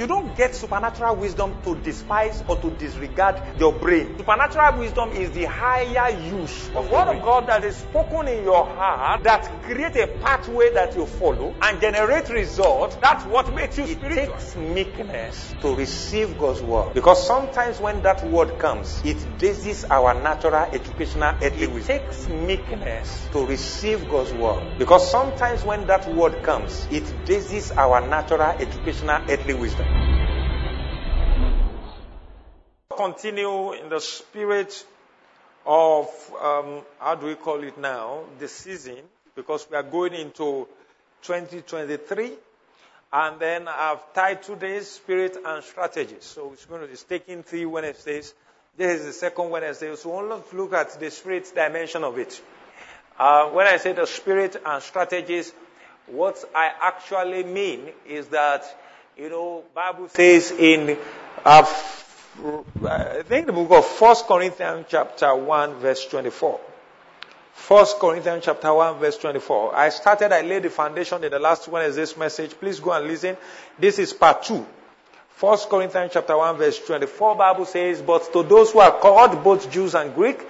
You don't get supernatural wisdom to despise or to disregard your brain. Supernatural wisdom is the higher use of the word of God that is spoken in your heart that create a pathway that you follow and generate results. That's what makes you spiritual. It takes meekness to receive God's word. Because sometimes when that word comes, it bases our natural educational earthly wisdom. It takes meekness to receive God's word. Because sometimes when that word comes, it bases our natural educational earthly wisdom. Continue in the spirit of, um, how do we call it now, the season, because we are going into 2023. And then I've titled this Spirit and Strategies. So it's going to be taking three Wednesdays. This is the second Wednesday. So we'll look at the spirit dimension of it. Uh, when I say the spirit and strategies, what I actually mean is that, you know, Bible says in, uh, I think the book of First Corinthians chapter 1 verse 24. First Corinthians chapter 1 verse 24. I started, I laid the foundation in the last one is this message. Please go and listen. This is part 2. First Corinthians chapter 1 verse 24 Bible says, But to those who are called, both Jews and Greek,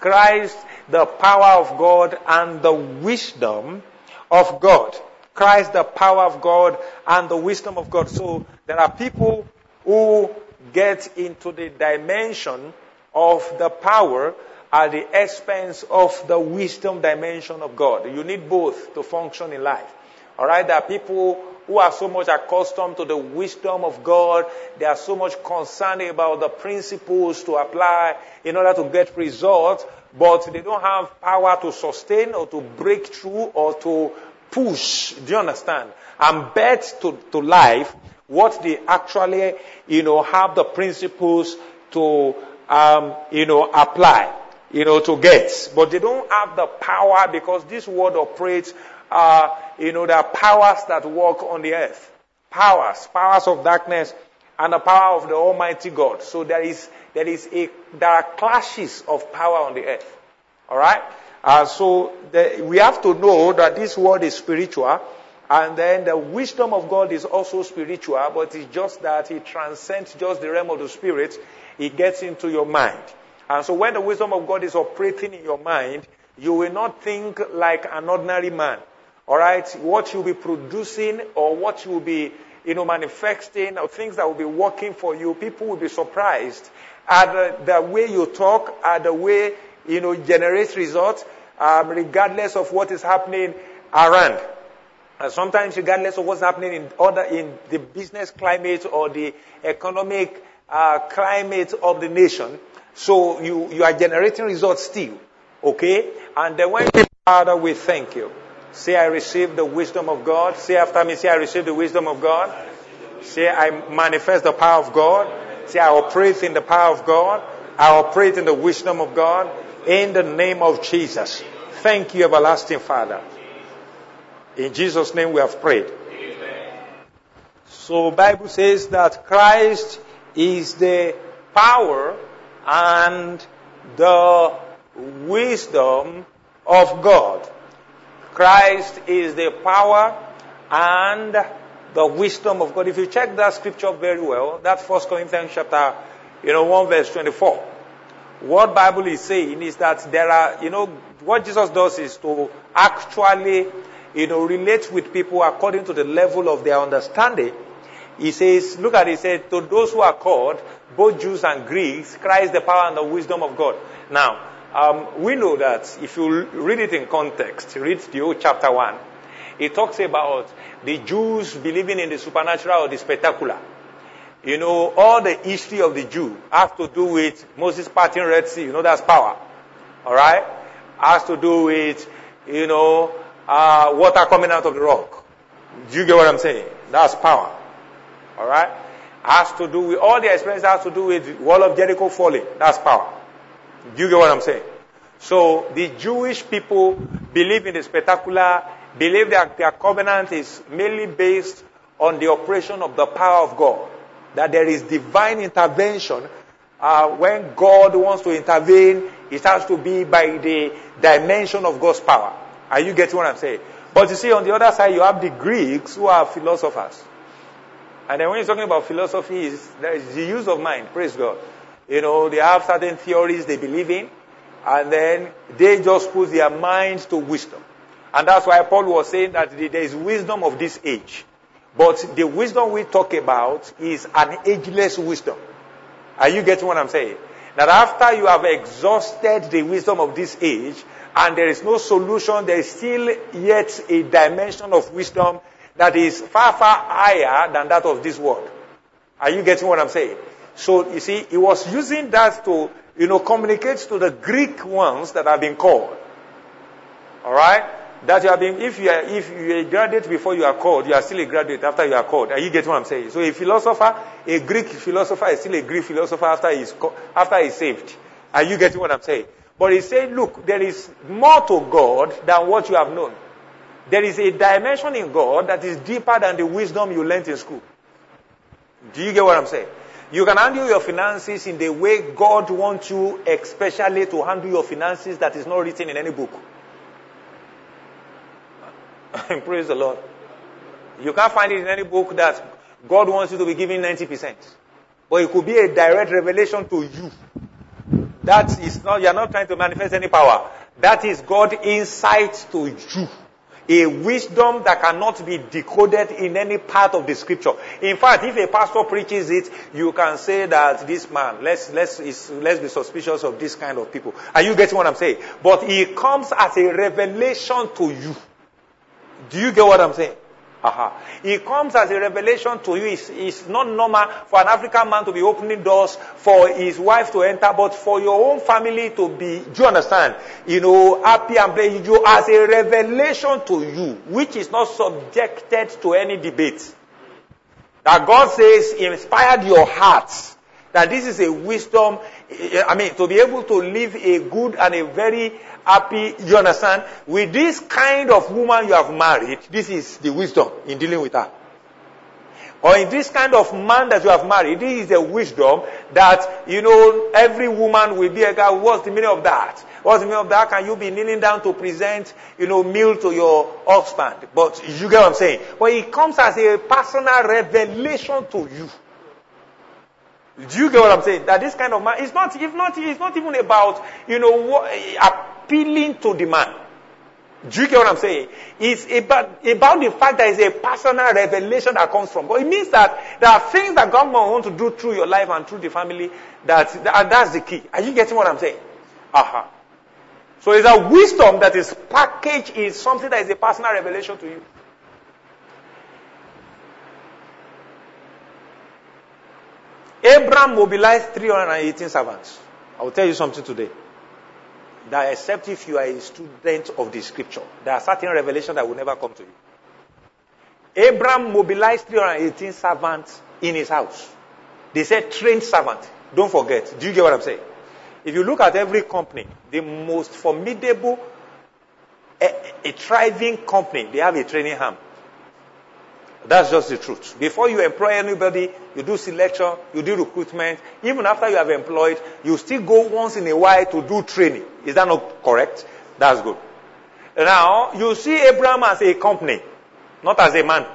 Christ, the power of God and the wisdom of God. Christ, the power of God and the wisdom of God. So there are people who get into the dimension of the power at the expense of the wisdom dimension of God. You need both to function in life. Alright, there are people who are so much accustomed to the wisdom of God. They are so much concerned about the principles to apply in order to get results, but they don't have power to sustain or to break through or to push. Do you understand? And bet to, to life what they actually, you know, have the principles to, um, you know, apply, you know, to get. But they don't have the power because this world operates, uh, you know, there are powers that work on the earth. Powers, powers of darkness and the power of the Almighty God. So there is, there is a, there are clashes of power on the earth. Alright? Uh, so the, we have to know that this world is spiritual, and then the wisdom of God is also spiritual, but it's just that it transcends just the realm of the spirit. It gets into your mind. And so when the wisdom of God is operating in your mind, you will not think like an ordinary man. Alright? What you'll be producing or what you will be, you know, manifesting or things that will be working for you, people will be surprised at the, the way you talk, at the way you know, generates results, um, regardless of what is happening around. And sometimes regardless of what's happening in other, in the business climate or the economic uh, climate of the nation. So you, you are generating results still. Okay? And then when Father, we thank you. Say, I receive the wisdom of God. Say after me, say, I receive the wisdom of God. Say, I manifest the power of God. Say, I operate in the power of God. I operate in the wisdom of God. In the name of Jesus. Thank you, everlasting Father. In Jesus' name we have prayed. So Bible says that Christ is the power and the wisdom of God. Christ is the power and the wisdom of God. If you check that scripture very well, that First Corinthians chapter, you know, 1 verse 24. What Bible is saying is that there are, you know, what Jesus does is to actually, you know, relate with people according to the level of their understanding. He says, look at it, he said, to those who are called, both Jews and Greeks, Christ the power and the wisdom of God. Now, um, we know that if you read it in context, read the old chapter 1, it talks about the Jews believing in the supernatural or the spectacular. You know, all the history of the Jew has to do with Moses parting Red Sea. You know, that's power. Alright? Has to do with, you know, uh, water coming out of the rock. Do you get what I'm saying? That's power. Alright? Has to do with, all the experience has to do with wall of Jericho falling. That's power. Do you get what I'm saying? So, the Jewish people believe in the spectacular, believe that their covenant is mainly based on the operation of the power of God that there is divine intervention. Uh, when God wants to intervene, it has to be by the dimension of God's power. Are you getting what I'm saying? But you see, on the other side, you have the Greeks who are philosophers. And then when you're talking about philosophy, is the use of mind. Praise God. You know, they have certain theories they believe in, and then they just put their minds to wisdom. And that's why Paul was saying that there is wisdom of this age. But the wisdom we talk about is an ageless wisdom. Are you getting what I'm saying? That after you have exhausted the wisdom of this age, and there is no solution, there is still yet a dimension of wisdom that is far, far higher than that of this world. Are you getting what I'm saying? So, you see, he was using that to, you know, communicate to the Greek ones that have been called. Alright? That you have been, if you are, if you are a graduate before you are called, you are still a graduate after you are called. Are you getting what I'm saying? So a philosopher, a Greek philosopher is still a Greek philosopher after he's, called after he's saved. Are you getting what I'm saying? But he said, look, there is more to God than what you have known. There is a dimension in God that is deeper than the wisdom you learned in school. Do you get what I'm saying? You can handle your finances in the way God wants you, especially to handle your finances that is not written in any book. Praise the Lord. You can't find it in any book that God wants you to be giving 90%. But it could be a direct revelation to you. That is not, you're not trying to manifest any power. That is God insight to you a wisdom that cannot be decoded in any part of the scripture. In fact, if a pastor preaches it, you can say that this man, let's, let's, let's be suspicious of this kind of people. Are you getting what I'm saying? But it comes as a revelation to you. Do you get what I'm saying? Uh-huh. It comes as a revelation to you. It's, it's, not normal for an African man to be opening doors for his wife to enter, but for your own family to be, do you understand? You know, happy and blessed. you as a revelation to you, which is not subjected to any debate. That God says inspired your hearts. That this is a wisdom, I mean, to be able to live a good and a very happy, you understand? With this kind of woman you have married, this is the wisdom in dealing with her. Or in this kind of man that you have married, this is the wisdom that, you know, every woman will be a guy. What's the meaning of that? What's the meaning of that? Can you be kneeling down to present, you know, meal to your husband? But you get what I'm saying? But it comes as a personal revelation to you. Do you get what I'm saying? That this kind of man, it's not, if not, it's not even about, you know, what, appealing to the man. Do you get what I'm saying? It's about, about the fact that it's a personal revelation that comes from God. It means that there are things that God wants to do through your life and through the family that, and that's the key. Are you getting what I'm saying? Uh-huh. So it's a wisdom that is packaged in something that is a personal revelation to you. Abraham mobilized 318 servants. I will tell you something today that except if you are a student of the scripture, there are certain revelations that will never come to you. Abraham mobilized 318 servants in his house. They said trained servant. Don't forget. Do you get what I'm saying? If you look at every company, the most formidable, a, a thriving company, they have a training arm. That's just the truth. Before you employ anybody, you do selection, you do recruitment. Even after you have employed, you still go once in a while to do training. Is that not correct? That's good. Now, you see Abraham as a company, not as a man.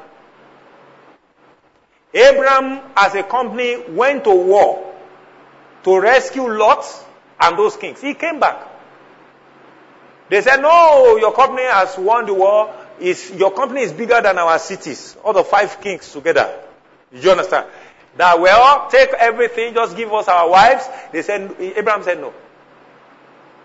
Abraham as a company went to war to rescue Lot and those kings. He came back. They said, no, your company has won the war is your company is bigger than our cities, all the five kings together. You understand? That well, take everything, just give us our wives. They said, Abraham said no.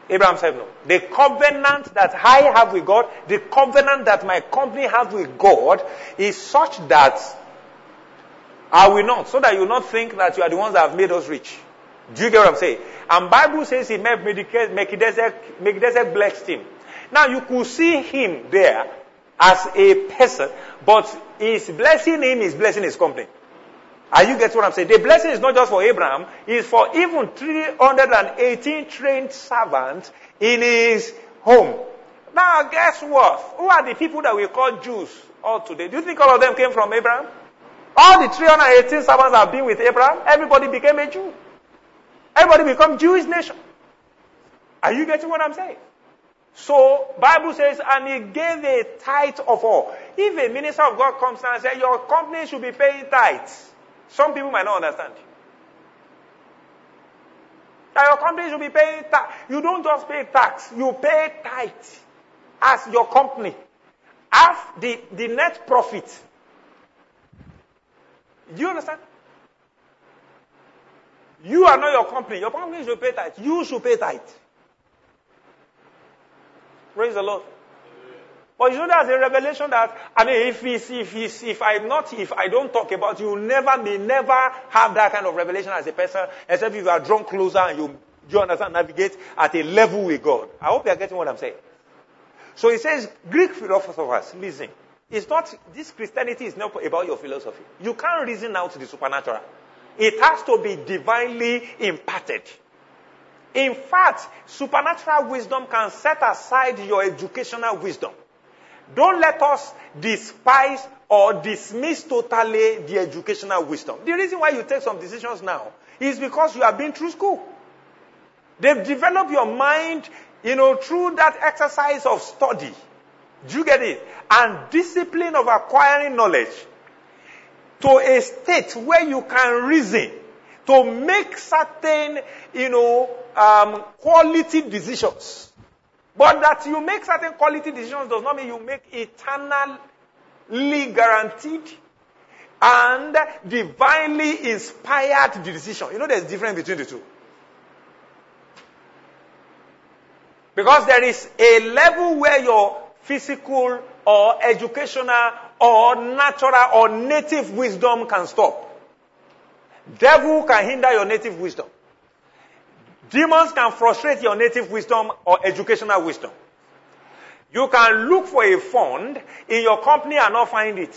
Abraham said no. The covenant that I have with God, the covenant that my company has with God is such that I will not, so that you not think that you are the ones that have made us rich. Do you get what I'm saying? And Bible says he made Melchizedek, Melchizedek blessed him. Now you could see him there as a person, but his blessing him is blessing his company. Are you getting what I'm saying? The blessing is not just for Abraham, it's for even 318 trained servants in his home. Now, guess what? Who are the people that we call Jews all today? Do you think all of them came from Abraham? All the 318 servants have been with Abraham. Everybody became a Jew. Everybody become Jewish nation. Are you getting what I'm saying? So, Bible says, and he gave a tithe of all. if a minister of God comes and says, Your company should be paying tithes, some people might not understand. That your company should be paying tax. You don't just pay tax, you pay tithe as your company. Half the, the net profit. Do you understand? You are not your company. Your company should pay tithe. You should pay tithe. Praise the Lord. But you know there's a revelation that I mean if it's, if it's, if I'm not if I don't talk about you never may never have that kind of revelation as a person except if you are drawn closer and you you understand navigate at a level with God. I hope you are getting what I'm saying. So he says Greek philosophers, listen. It's not this Christianity is not about your philosophy. You can't reason out the supernatural. It has to be divinely imparted. In fact, supernatural wisdom can set aside your educational wisdom. Don't let us despise or dismiss totally the educational wisdom. The reason why you take some decisions now is because you have been through school. They've developed your mind, you know, through that exercise of study. Do you get it? And discipline of acquiring knowledge to a state where you can reason to make certain, you know, um, quality decisions. But that you make certain quality decisions does not mean you make eternally guaranteed and divinely inspired decision. You know there's a difference between the two. Because there is a level where your physical or educational or natural or native wisdom can stop. Devil can hinder your native wisdom. Demons can frustrate your native wisdom or educational wisdom. You can look for a fund in your company and not find it.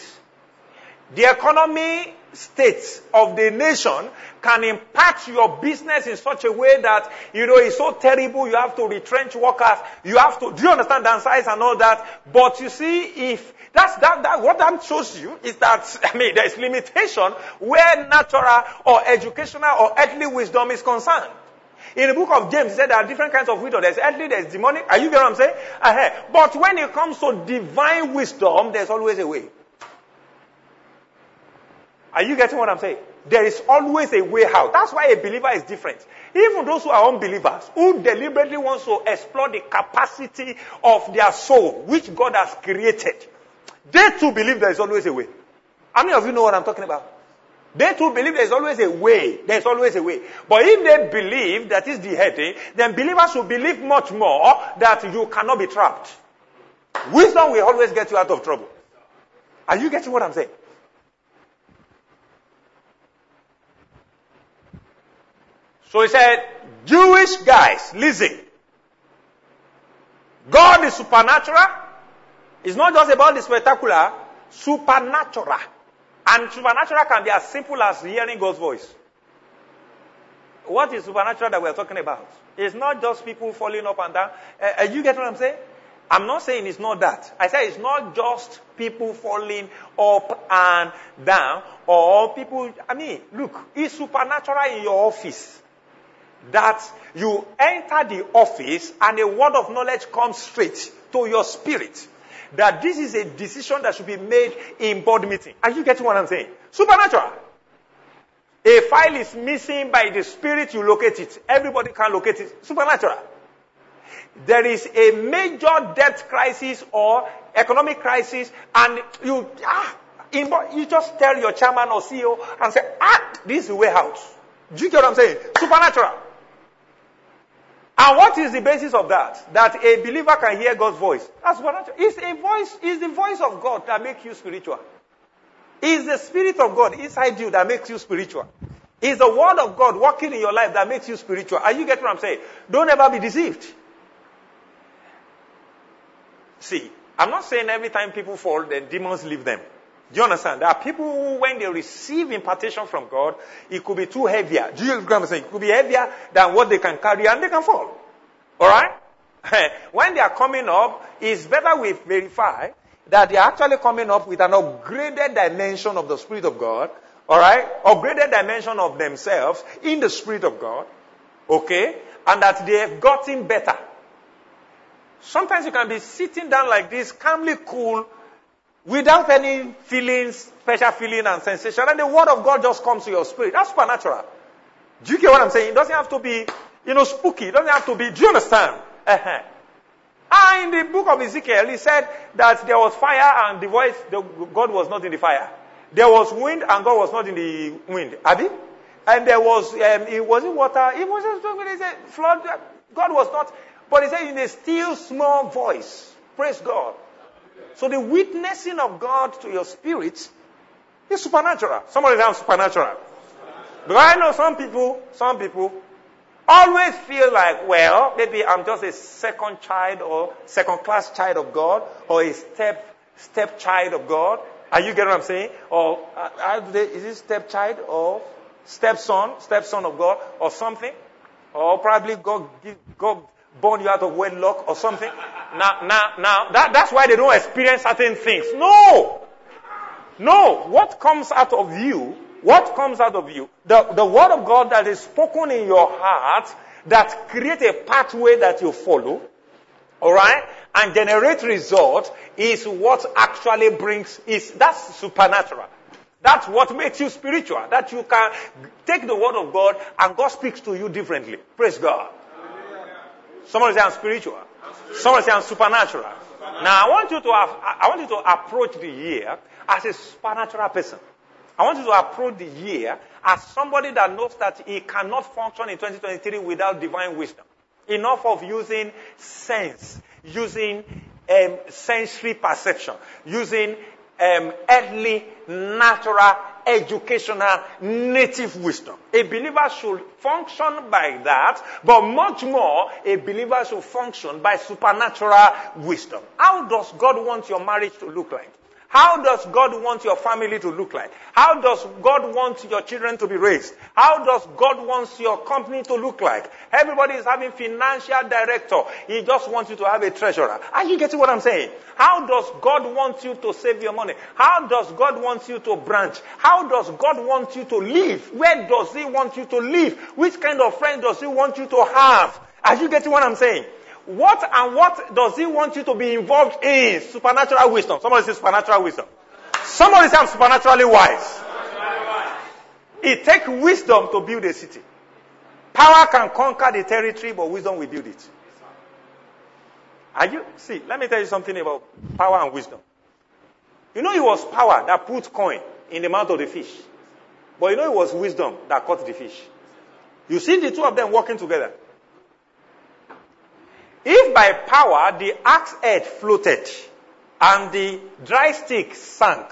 The economy state of the nation can impact your business in such a way that, you know, it's so terrible you have to retrench workers. You have to, do you understand downsize and all that? But you see, if that's that, that, what that shows you is that, I mean, there's limitation where natural or educational or earthly wisdom is concerned. In the book of James, he said there are different kinds of wisdom. There's earthly, there's demonic. Are you getting what I'm saying? Uh-huh. But when it comes to divine wisdom, there's always a way. Are you getting what I'm saying? There is always a way out. That's why a believer is different. Even those who are unbelievers, who deliberately want to explore the capacity of their soul, which God has created, they too believe there is always a way. How many of you know what I'm talking about? They too believe there is always a way. There is always a way. But if they believe that is the heading, then believers should believe much more that you cannot be trapped. Wisdom will always get you out of trouble. Are you getting what I'm saying? So he said, Jewish guys, listen. God is supernatural. It's not just about the spectacular, supernatural. And supernatural can be as simple as hearing God's voice. What is supernatural that we're talking about? It's not just people falling up and down. Uh, you get what I'm saying? I'm not saying it's not that. I say it's not just people falling up and down or people, I mean, look, it's supernatural in your office that you enter the office and a word of knowledge comes straight to your spirit. That this is a decision that should be made in board meeting. Are you getting what I'm saying? Supernatural. A file is missing by the spirit, you locate it. Everybody can locate it. Supernatural. There is a major debt crisis or economic crisis and you, ah, you just tell your chairman or CEO and say, ah, this is the way out. Do you get what I'm saying? Supernatural. And what is the basis of that? That a believer can hear God's voice. That's what it's a voice, it's the voice of God that makes you spiritual. It's the Spirit of God inside you that makes you spiritual. It's the Word of God working in your life that makes you spiritual. Are you getting what I'm saying? Don't ever be deceived. See, I'm not saying every time people fall, then demons leave them. Do you understand? There are people who, when they receive impartation from God, it could be too heavier. Do you understand? It could be heavier than what they can carry and they can fall. Alright? when they are coming up, it's better we verify that they are actually coming up with an upgraded dimension of the Spirit of God. Alright? Upgraded dimension of themselves in the Spirit of God. Okay? And that they have gotten better. Sometimes you can be sitting down like this, calmly cool, without any feelings, special feeling and sensation, and the word of God just comes to your spirit. That's supernatural. Do you get what I'm saying? It doesn't have to be, you know, spooky. It doesn't have to be, do you understand? Uh-huh. Ah, in the book of Ezekiel, he said that there was fire and the voice, the, God was not in the fire. There was wind and God was not in the wind. Abi? And there was, um, it wasn't water, it was just, a flood, God was not, but he said in a still small voice. Praise God. So the witnessing of God to your spirit is supernatural. Somebody say supernatural. But I know some people, some people always feel like, well, maybe I'm just a second child or second class child of God or a step, step child of God. Are you getting what I'm saying? Or uh, is it stepchild or stepson, stepson of God or something? Or probably God, God born you out of wedlock or something. Now, now, now, that, that's why they don't experience certain things. No! No! What comes out of you, what comes out of you, the, the word of God that is spoken in your heart, that create a pathway that you follow, alright, and generate result is what actually brings, is, that's supernatural. That's what makes you spiritual. That you can take the word of God and God speaks to you differently. Praise God. Somebody say I'm spiritual. Somebody say I'm supernatural. Now I want you to have, I want you to approach the year as a supernatural person. I want you to approach the year as somebody that knows that he cannot function in 2023 without divine wisdom. Enough of using sense, using um, sensory perception, using um, earthly, natural, educational, native wisdom. A believer should function by that, but much more, a believer should function by supernatural wisdom. How does God want your marriage to look like? How does God want your family to look like? How does God want your children to be raised? How does God want your company to look like? Everybody is having financial director. He just wants you to have a treasurer. Are you getting what I'm saying? How does God want you to save your money? How does God want you to branch? How does God want you to live? Where does He want you to live? Which kind of friends does He want you to have? Are you getting what I'm saying? What and what does he want you to be involved in? Supernatural wisdom. Somebody say supernatural wisdom. Somebody say I'm supernaturally wise. It takes wisdom to build a city. Power can conquer the territory, but wisdom will build it. Are you see? Let me tell you something about power and wisdom. You know, it was power that put coin in the mouth of the fish, but you know, it was wisdom that caught the fish. You see the two of them working together. If by power the axe head floated and the dry stick sank,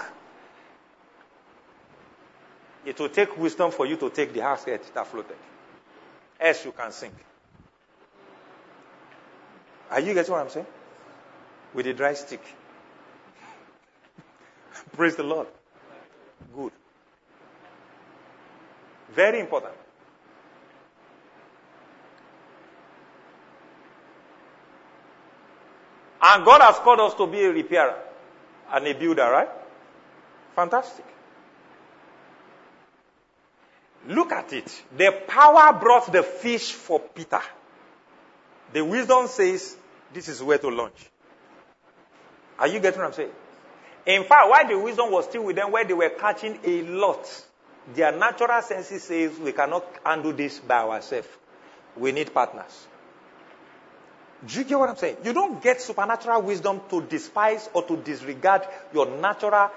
it will take wisdom for you to take the axe head that floated. Else you can sink. Are you getting what I'm saying? With the dry stick. Praise the Lord. Good. Very important. And God has called us to be a repairer and a builder, right? Fantastic. Look at it. The power brought the fish for Peter. The wisdom says this is where to launch. Are you getting what I'm saying? In fact, while the wisdom was still with them, where they were catching a lot, their natural senses says we cannot handle this by ourselves. We need partners. Do you get what I'm saying? You don't get supernatural wisdom to despise or to disregard your natural,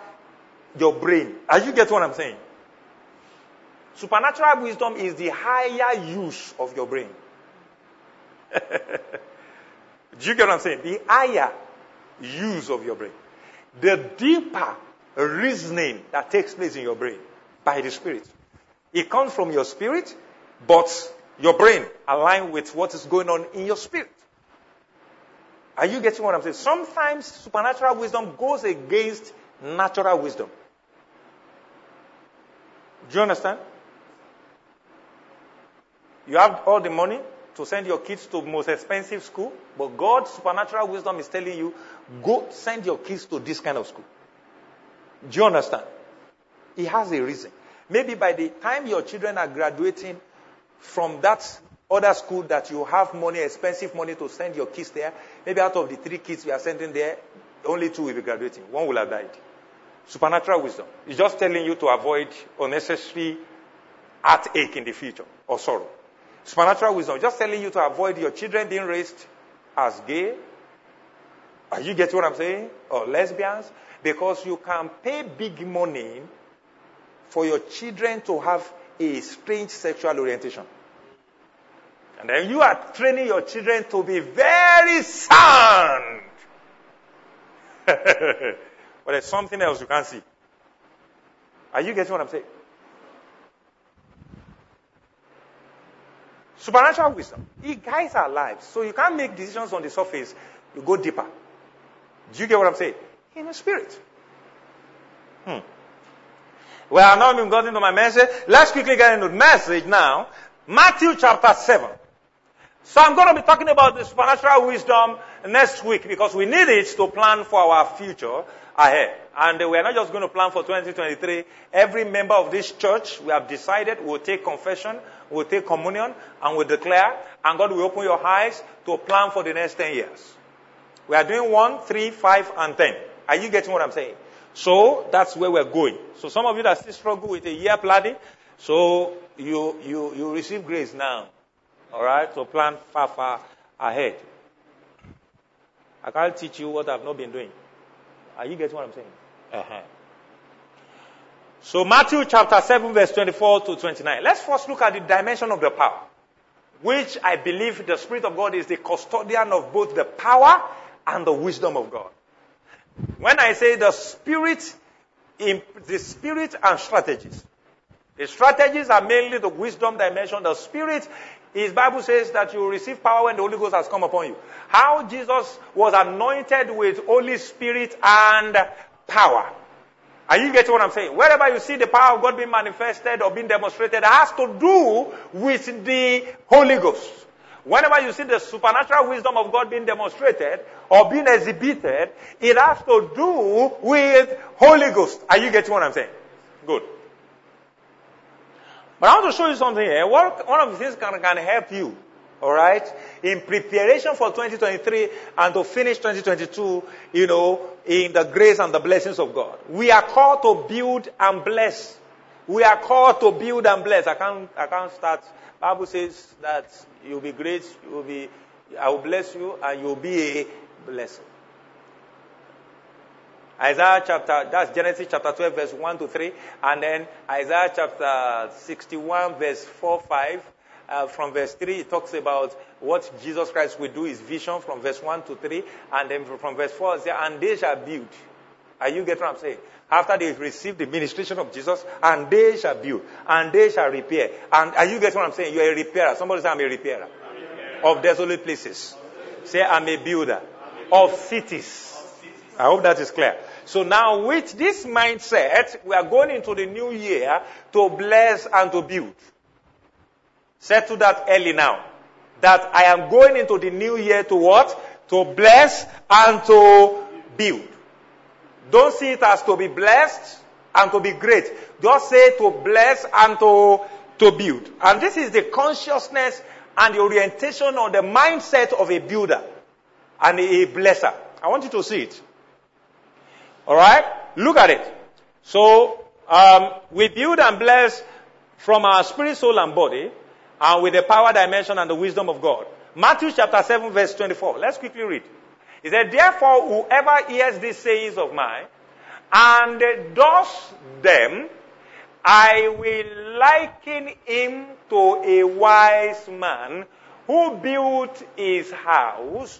your brain. Are you get what I'm saying? Supernatural wisdom is the higher use of your brain. Do you get what I'm saying? The higher use of your brain. The deeper reasoning that takes place in your brain by the Spirit. It comes from your spirit, but your brain align with what is going on in your spirit. Are you getting what I'm saying? Sometimes supernatural wisdom goes against natural wisdom. Do you understand? You have all the money to send your kids to most expensive school, but God's supernatural wisdom is telling you, go send your kids to this kind of school. Do you understand? He has a reason. Maybe by the time your children are graduating from that other school that you have money, expensive money to send your kids there. Maybe out of the three kids we are sending there, only two will be graduating. One will have died. Supernatural wisdom is just telling you to avoid unnecessary heartache in the future or sorrow. Supernatural wisdom just telling you to avoid your children being raised as gay. Are you getting what I'm saying? Or lesbians? Because you can pay big money for your children to have a strange sexual orientation. And then you are training your children to be very sound. but there's something else you can't see. Are you getting what I'm saying? Supernatural wisdom. It guides our lives. So you can't make decisions on the surface. You go deeper. Do you get what I'm saying? In the spirit. Hmm. Well, I've not even gotten into my message. Let's quickly get into the message now. Matthew chapter 7. So I'm going to be talking about the supernatural wisdom next week because we need it to plan for our future ahead. And we are not just going to plan for 2023. Every member of this church, we have decided we'll take confession, we'll take communion, and we'll declare, and God will open your eyes to plan for the next 10 years. We are doing 1, 3, 5, and 10. Are you getting what I'm saying? So that's where we're going. So some of you that still struggle with a year planning, so you, you, you receive grace now. Alright? To plan far, far ahead. I can't teach you what I've not been doing. Are you getting what I'm saying? Uh-huh. So Matthew chapter 7 verse 24 to 29. Let's first look at the dimension of the power, which I believe the Spirit of God is the custodian of both the power and the wisdom of God. When I say the Spirit, the Spirit and strategies, the strategies are mainly the wisdom dimension. The Spirit his Bible says that you receive power when the Holy Ghost has come upon you. How Jesus was anointed with Holy Spirit and power. Are you getting what I'm saying? Wherever you see the power of God being manifested or being demonstrated, it has to do with the Holy Ghost. Whenever you see the supernatural wisdom of God being demonstrated or being exhibited, it has to do with Holy Ghost. Are you getting what I'm saying? Good. But I want to show you something here. One of the things can, can help you, alright, in preparation for 2023 and to finish 2022, you know, in the grace and the blessings of God. We are called to build and bless. We are called to build and bless. I can't, I can't start. Bible says that you'll be great, you'll be, I will bless you and you'll be a blessing. Isaiah chapter, that's Genesis chapter 12, verse 1 to 3, and then Isaiah chapter 61, verse 4, 5. Uh, from verse 3, it talks about what Jesus Christ will do, his vision from verse 1 to 3, and then from verse 4, it says, and they shall build. Are you getting what I'm saying? After they receive the ministration of Jesus, and they shall build, and they shall repair. And are you getting what I'm saying? You're a repairer. Somebody say, I'm a repairer. Of desolate places. Say, I'm a builder. Of cities. I hope that is clear. So now with this mindset, we are going into the new year to bless and to build. Settle that early now. That I am going into the new year to what? To bless and to build. Don't see it as to be blessed and to be great. Just say to bless and to, to build. And this is the consciousness and the orientation or the mindset of a builder and a blesser. I want you to see it. Alright? Look at it. So, um, we build and bless from our spirit, soul, and body, and with the power dimension and the wisdom of God. Matthew chapter 7 verse 24. Let's quickly read. He said, Therefore, whoever hears these sayings of mine, and does them, I will liken him to a wise man who built his house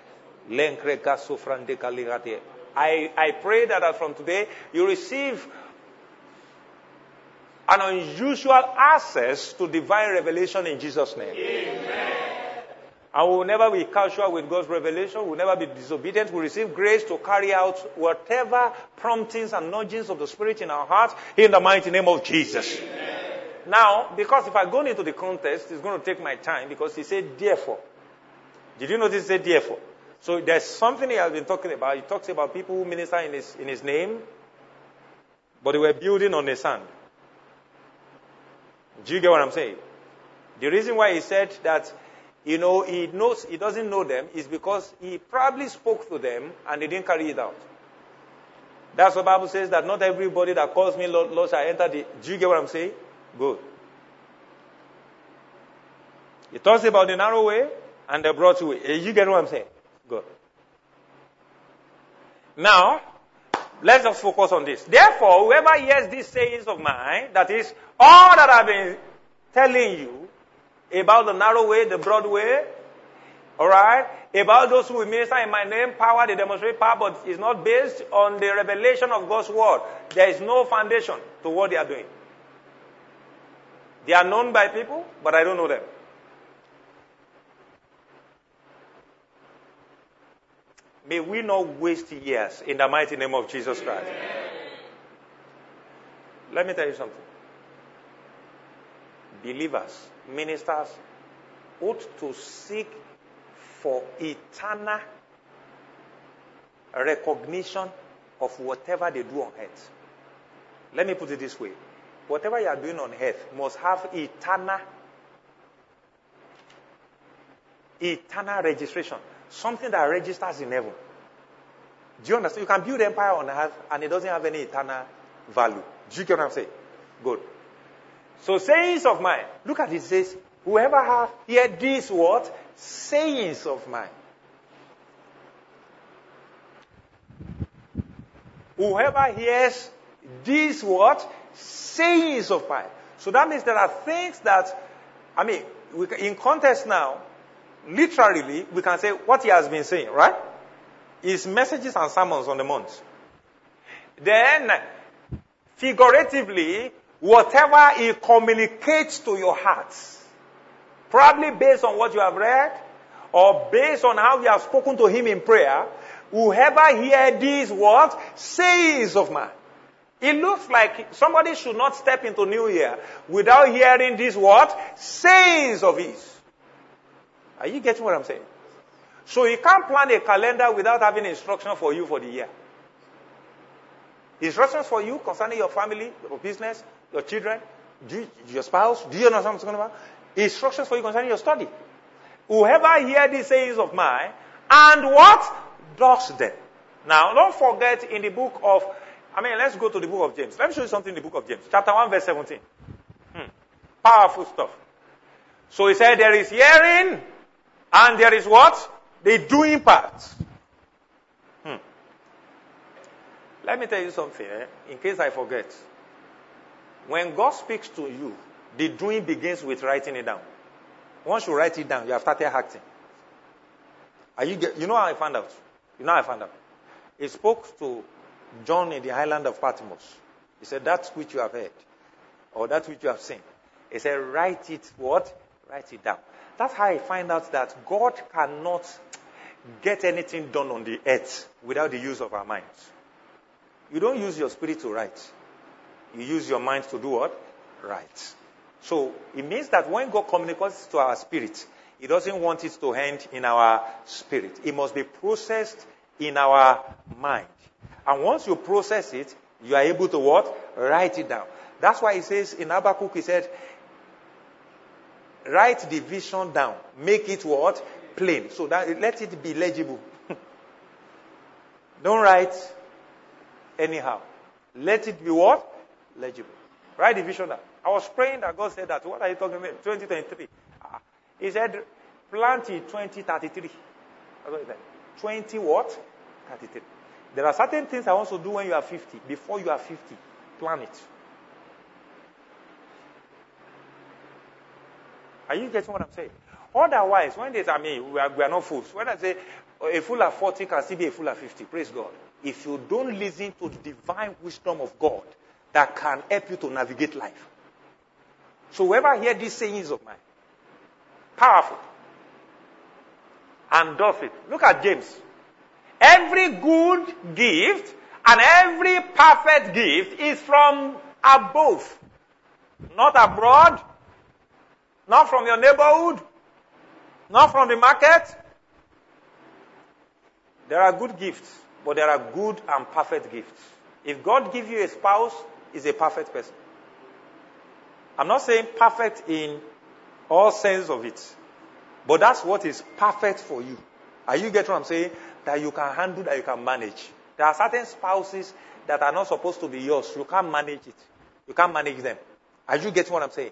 I, I pray that uh, from today you receive an unusual access to divine revelation in Jesus' name. Amen. And we will never be casual with God's revelation. We will never be disobedient. We receive grace to carry out whatever promptings and nudgings of the Spirit in our hearts in the mighty name of Jesus. Amen. Now, because if I go into the context, it's going to take my time because he said therefore. Did you notice he said therefore? So there's something he has been talking about. He talks about people who minister in his, in his name, but they were building on the sand. Do you get what I'm saying? The reason why he said that, you know, he knows, he doesn't know them is because he probably spoke to them and they didn't carry it out. That's what the Bible says that not everybody that calls me Lord, Lord shall enter the, do you get what I'm saying? Good. He talks about the narrow way and the broad way. You get what I'm saying? Good. Now, let's just focus on this. Therefore, whoever hears these sayings of mine, that is, all that I've been telling you about the narrow way, the broad way, alright, about those who minister in my name, power, they demonstrate power, but it's not based on the revelation of God's word. There is no foundation to what they are doing. They are known by people, but I don't know them. May we not waste years in the mighty name of Jesus Christ. Let me tell you something. Believers, ministers, ought to seek for eternal recognition of whatever they do on earth. Let me put it this way. Whatever you are doing on earth must have eternal eternal registration. Something that registers in heaven. Do you understand? You can build empire on earth and it doesn't have any eternal value. Do you get what I'm saying? Good. So sayings of mine. Look at it. Says, whoever have heard these what? Sayings of mine. Whoever hears these what? Sayings of mine. So that means there are things that, I mean, in context now, literally, we can say what he has been saying, right? His messages and sermons on the mount. Then, figuratively, whatever he communicates to your heart, probably based on what you have read, or based on how you have spoken to him in prayer, whoever hear these words, says of man. It looks like somebody should not step into New Year without hearing these words, sayings of his. Are you getting what I'm saying? So you can't plan a calendar without having instruction for you for the year. Instructions for you concerning your family, your business, your children, you, your spouse. Do you know what I'm talking about? Instructions for you concerning your study. Whoever hear these sayings of mine and what does them. Now, don't forget in the book of, I mean, let's go to the book of James. Let me show you something in the book of James, chapter 1, verse 17. Hmm. Powerful stuff. So he said, there is hearing and there is what? The doing part. Hmm. Let me tell you something, eh? in case I forget. When God speaks to you, the doing begins with writing it down. Once you write it down, you have started acting. Are you get, you know how I found out? You know how I found out? He spoke to John in the island of Patmos. He said, That which you have heard, or that which you have seen. He said, Write it what? Write it down. That's how I find out that God cannot get anything done on the earth without the use of our minds. You don't use your spirit to write. You use your mind to do what? Write. So it means that when God communicates to our spirit, He doesn't want it to end in our spirit. It must be processed in our mind. And once you process it, you are able to what? Write it down. That's why He says in Habakkuk, He said, write the vision down. Make it what? Plain. So that let it be legible. Don't write anyhow. Let it be what? Legible. Write the vision down. I was praying that God said that. What are you talking about? 2023. Ah. He said, plant in 2033. 20 what? 33. There are certain things I want to do when you are 50. Before you are 50, plan it. Are you getting what I'm saying? Otherwise, when they, I mean, we are, we are not fools. When I say a fool at 40 can still be a fool at 50, praise God. If you don't listen to the divine wisdom of God that can help you to navigate life. So whoever hear these sayings of mine, powerful. and does it. Look at James. Every good gift and every perfect gift is from above, not abroad, not from your neighborhood, not from the market. There are good gifts, but there are good and perfect gifts. If God gives you a spouse, is a perfect person. I'm not saying perfect in all sense of it, but that's what is perfect for you. Are you getting what I'm saying? That you can handle, that you can manage. There are certain spouses that are not supposed to be yours. You can't manage it. You can't manage them. Are you getting what I'm saying?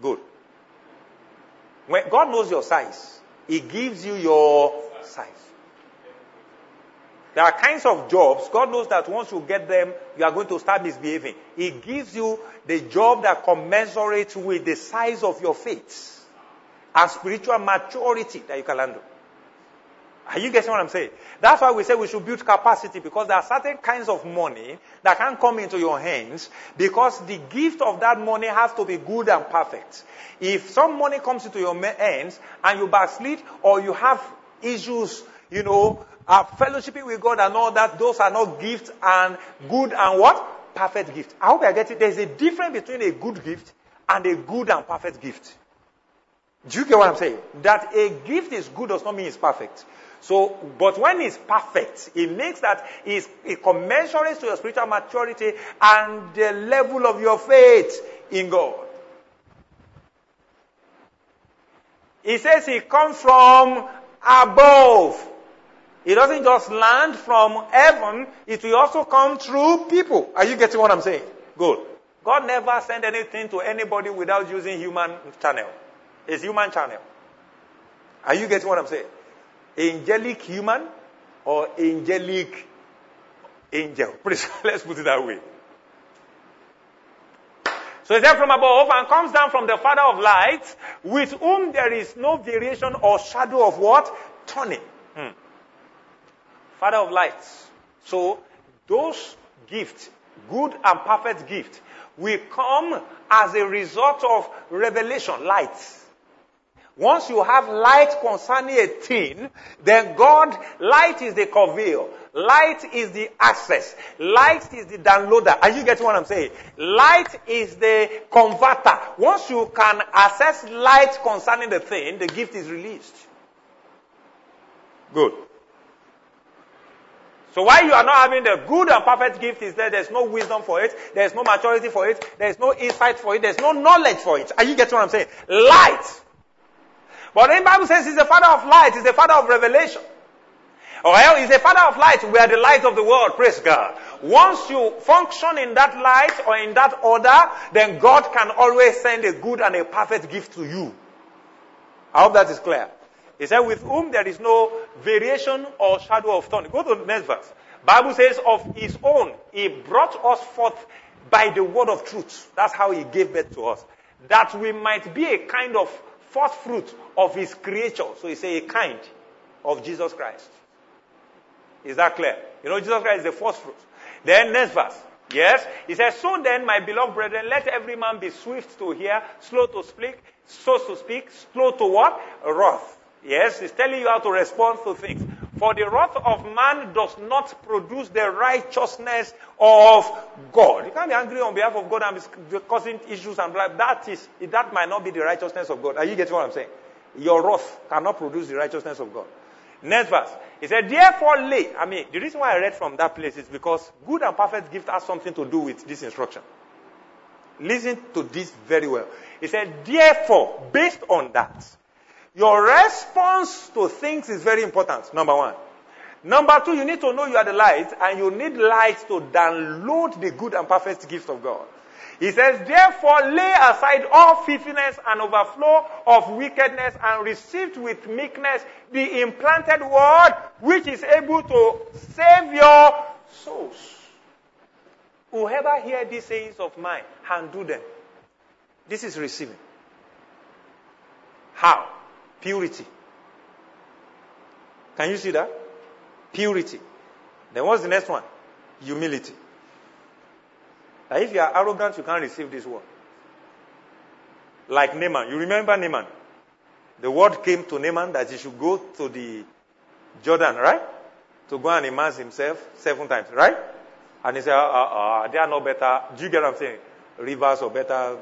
Good. When God knows your size, He gives you your size. There are kinds of jobs, God knows that once you get them, you are going to start misbehaving. He gives you the job that commensurates with the size of your faith and spiritual maturity that you can handle. Are you getting what I'm saying? That's why we say we should build capacity because there are certain kinds of money that can come into your hands because the gift of that money has to be good and perfect. If some money comes into your hands and you backslid or you have issues, you know, uh, fellowshipping with God and all that, those are not gifts and good and what? Perfect gift. I hope I get it. There's a difference between a good gift and a good and perfect gift. Do you get what I'm saying? That a gift is good does not mean it's perfect. So, but when it's perfect, it makes that it commensurates to your spiritual maturity and the level of your faith in God. He says he comes from above. It doesn't just land from heaven, it will also come through people. Are you getting what I'm saying? Good. God never sent anything to anybody without using human channel. It's human channel. Are you getting what I'm saying? Angelic human or angelic angel. Please, let's put it that way. So he said from above and comes down from the Father of lights, with whom there is no variation or shadow of what? Turning. Hmm. Father of lights. So those gifts, good and perfect gifts, will come as a result of revelation, lights. Once you have light concerning a thing, then God, light is the conveyor. Light is the access. Light is the downloader. Are you getting what I'm saying? Light is the converter. Once you can access light concerning the thing, the gift is released. Good. So why you are not having the good and perfect gift is that there's no wisdom for it, there's no maturity for it, there's no insight for it, there's no knowledge for it. Are you getting what I'm saying? Light but the Bible says he's the father of light, he's the father of revelation. Well, he's the father of light. We are the light of the world. Praise God. Once you function in that light or in that order, then God can always send a good and a perfect gift to you. I hope that is clear. He said, with whom there is no variation or shadow of turning. Go to the next verse. Bible says, of his own, he brought us forth by the word of truth. That's how he gave birth to us. That we might be a kind of first fruit of his creature. So he say a kind of Jesus Christ. Is that clear? You know, Jesus Christ is the first fruit. Then next verse. Yes. He says, So then, my beloved brethren, let every man be swift to hear, slow to speak, slow to speak, slow to what? Wrath. Yes, he's telling you how to respond to things. For the wrath of man does not produce the righteousness of God. You can't be angry on behalf of God and causing issues and blah. That is, that might not be the righteousness of God. Are you getting what I'm saying? Your wrath cannot produce the righteousness of God. Next verse. He said, therefore lay. I mean, the reason why I read from that place is because good and perfect gift has something to do with this instruction. Listen to this very well. He said, therefore, based on that, your response to things is very important. Number one. Number two, you need to know you are the light and you need light to download the good and perfect gift of God. He says, therefore lay aside all filthiness and overflow of wickedness and receive with meekness the implanted word which is able to save your souls. Whoever hear these sayings of mine and do them, this is receiving. How? Purity. Can you see that? Purity. Then what's the next one? Humility. Now, if you are arrogant, you can't receive this word. Like Naaman. You remember Naaman? The word came to Naaman that he should go to the Jordan, right? To go and immerse himself seven times, right? And he said, uh, uh, uh, they are no better. Do you get what I'm saying? Rivers or better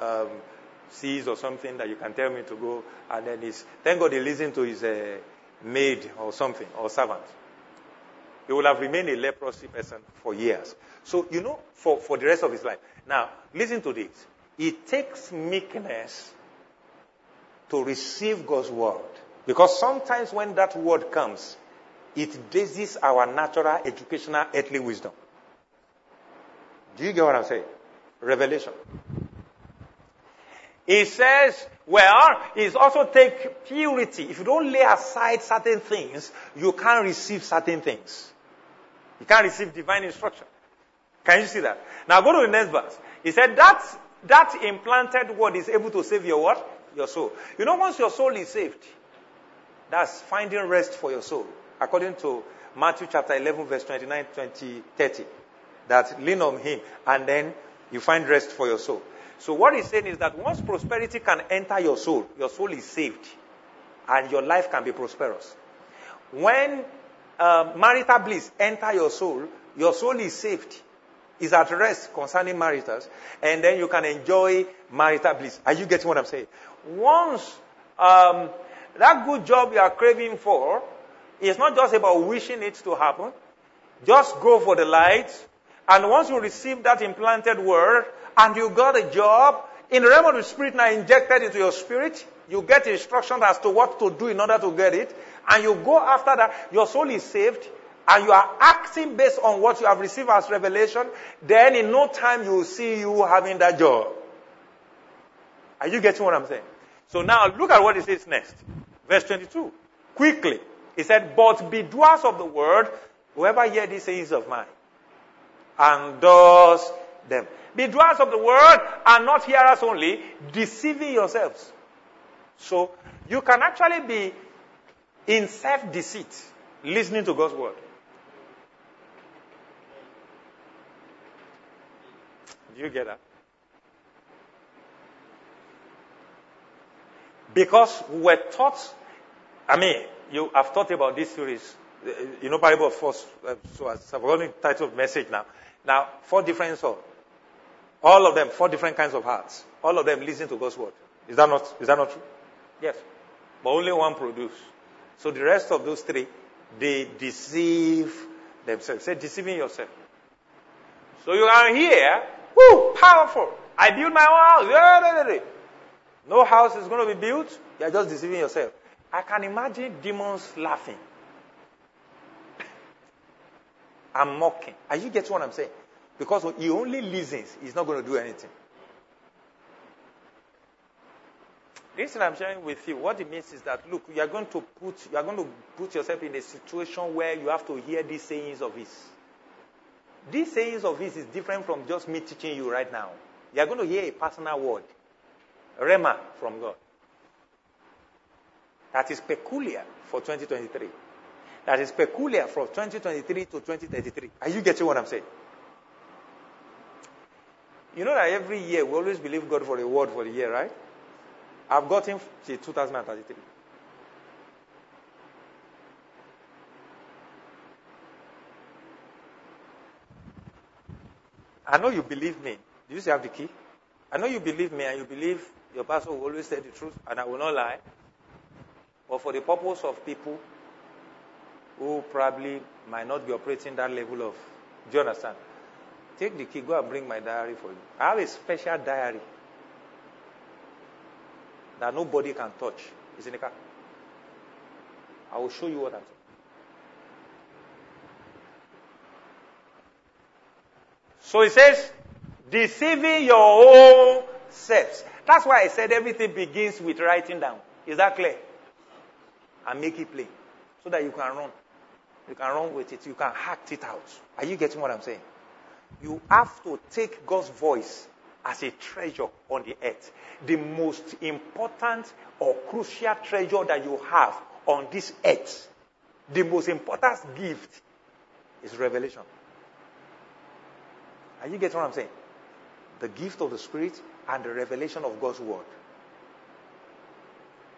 um, seas or something that you can tell me to go. And then he's, thank God he listened to his uh, maid or something, or servant. He will have remained a leprosy person for years. So, you know, for, for the rest of his life. Now, listen to this. It takes meekness to receive God's word. Because sometimes when that word comes, it bases our natural, educational, earthly wisdom. Do you get what I'm saying? Revelation. He says, well, it's also take purity. If you don't lay aside certain things, you can't receive certain things. You can't receive divine instruction. Can you see that? Now go to the next verse. He said that that implanted word is able to save your what? Your soul. You know, once your soul is saved, that's finding rest for your soul. According to Matthew chapter 11, verse 29, 20, 30. That lean on him and then you find rest for your soul. So what he's saying is that once prosperity can enter your soul, your soul is saved and your life can be prosperous. When uh, marital bliss enter your soul, your soul is saved is at rest concerning maritals, and then you can enjoy marital bliss. Are you getting what I'm saying? Once um, that good job you are craving for is not just about wishing it to happen, just go for the light. And once you receive that implanted word and you got a job, in the realm of the spirit now injected into your spirit, you get instructions as to what to do in order to get it, and you go after that, your soul is saved, and you are acting based on what you have received as revelation, then in no time you will see you having that job. Are you getting what I'm saying? So now look at what it says next. Verse 22. Quickly. He said, But be doers of the word, whoever hear these sayings of mine, and does them. Be doers of the word and not hearers only, deceiving yourselves. So you can actually be in self-deceit listening to God's word. Do you get that? Because we were taught, I mean, you have thought about this series, you know, Bible of Force, uh, so I've forgotten the title of message now. Now, four different souls. All of them, four different kinds of hearts. All of them listen to God's word. Is that not, is that not true? Yes. But only one produce. So the rest of those three, they deceive themselves. Say, deceiving yourself. So you are here Woo, powerful. I build my own house. No house is going to be built. You're just deceiving yourself. I can imagine demons laughing. I'm mocking. Are you getting what I'm saying? Because he only listens, he's not going to do anything. This I'm sharing with you. What it means is that look, you are going to put you are going to put yourself in a situation where you have to hear these sayings of his. These sayings of his is different from just me teaching you right now. You are going to hear a personal word. Rhema from God. That is peculiar for 2023. That is peculiar from 2023 to 2033. Are you getting what I'm saying? You know that every year we always believe God for a word for the year, right? I've got him till 2033. I know you believe me. Do you still have the key? I know you believe me and you believe your pastor will always say the truth and I will not lie. But for the purpose of people who probably might not be operating that level of, do you understand? Take the key, go and bring my diary for you. I have a special diary that nobody can touch. It's in the car. I will show you what I'm saying. So he says, deceiving your own selves. That's why I said everything begins with writing down. Is that clear? And make it plain. So that you can run. You can run with it. You can act it out. Are you getting what I'm saying? You have to take God's voice as a treasure on the earth. The most important or crucial treasure that you have on this earth. The most important gift is revelation. Are you getting what I'm saying? The gift of the Spirit and the revelation of God's Word.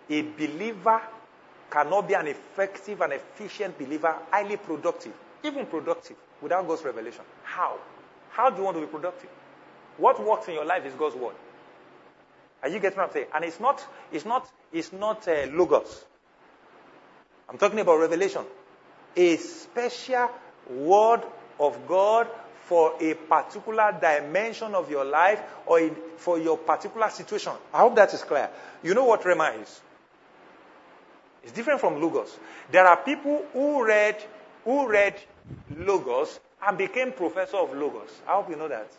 a believer cannot be an effective and efficient believer, highly productive, even productive, without God's revelation. How? How do you want to be productive? What works in your life is God's word. Are you getting what I'm saying? And it's not, it's not, it's not uh, logos. I'm talking about revelation. A special word of God for a particular dimension of your life or in, for your particular situation. I hope that is clear. You know what Rhema is? It's different from Logos. There are people who read, who read Logos and became professor of Logos. I hope you know that.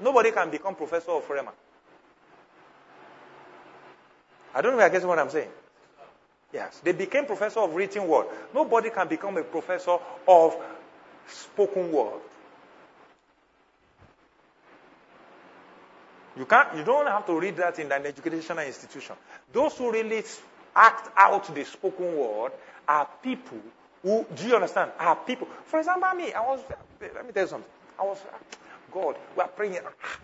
Nobody can become professor of Rhema. I don't know if I guess what I'm saying. Yes. They became professor of written word. Nobody can become a professor of spoken word. You can't, you don't have to read that in an educational institution. Those who really act out the spoken word are people who, do you understand? Are people. For example, me, I was, let me tell you something. I was, ah, God, we are praying. Ah,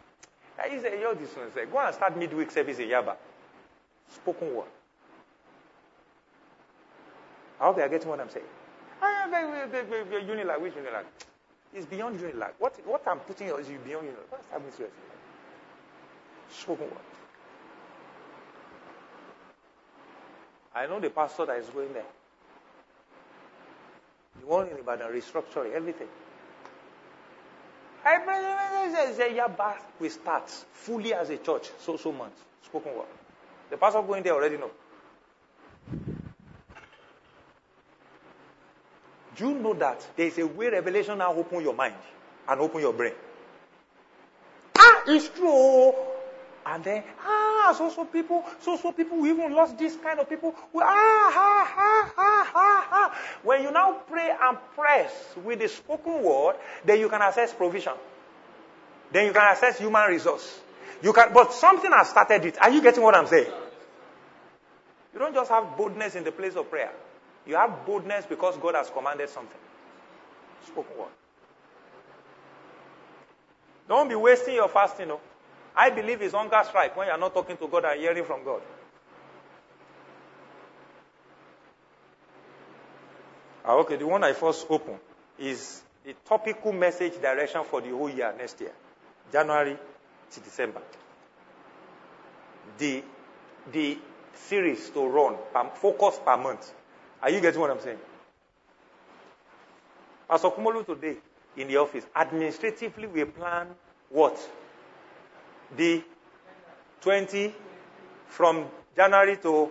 I said, yo, this one said, go and start midweek service in Yaba. Spoken word. I hope they are getting what I'm saying. I am a Unilag, which Unilag? It's beyond Unilag. What, what I'm putting is beyond Unilag. What's happening to Spoken word. I know the pastor that is going there. The one in Ibadan restructuring everything. We start fully as a church, so so months. Spoken word. The pastor going there already know. Do you know that there is a way revelation now open your mind and open your brain? Ah, it's true. And then, ah, so so people, so so people, we even lost this kind of people. We, ah, ha, ha, ha, ha, ha. When you now pray and press with the spoken word, then you can access provision. Then you can access human resource. You can, but something has started it. Are you getting what I'm saying? You don't just have boldness in the place of prayer. You have boldness because God has commanded something. Spoken word. Don't be wasting your fasting. No. I believe it's hunger strike when you're not talking to God and hearing from God. Ah, okay, the one I first open is the topical message direction for the whole year next year, January to December. The, the series to run, focus per month. Are you getting what I'm saying? Pastor Kumolu today in the office, administratively we plan what? The 20 from January to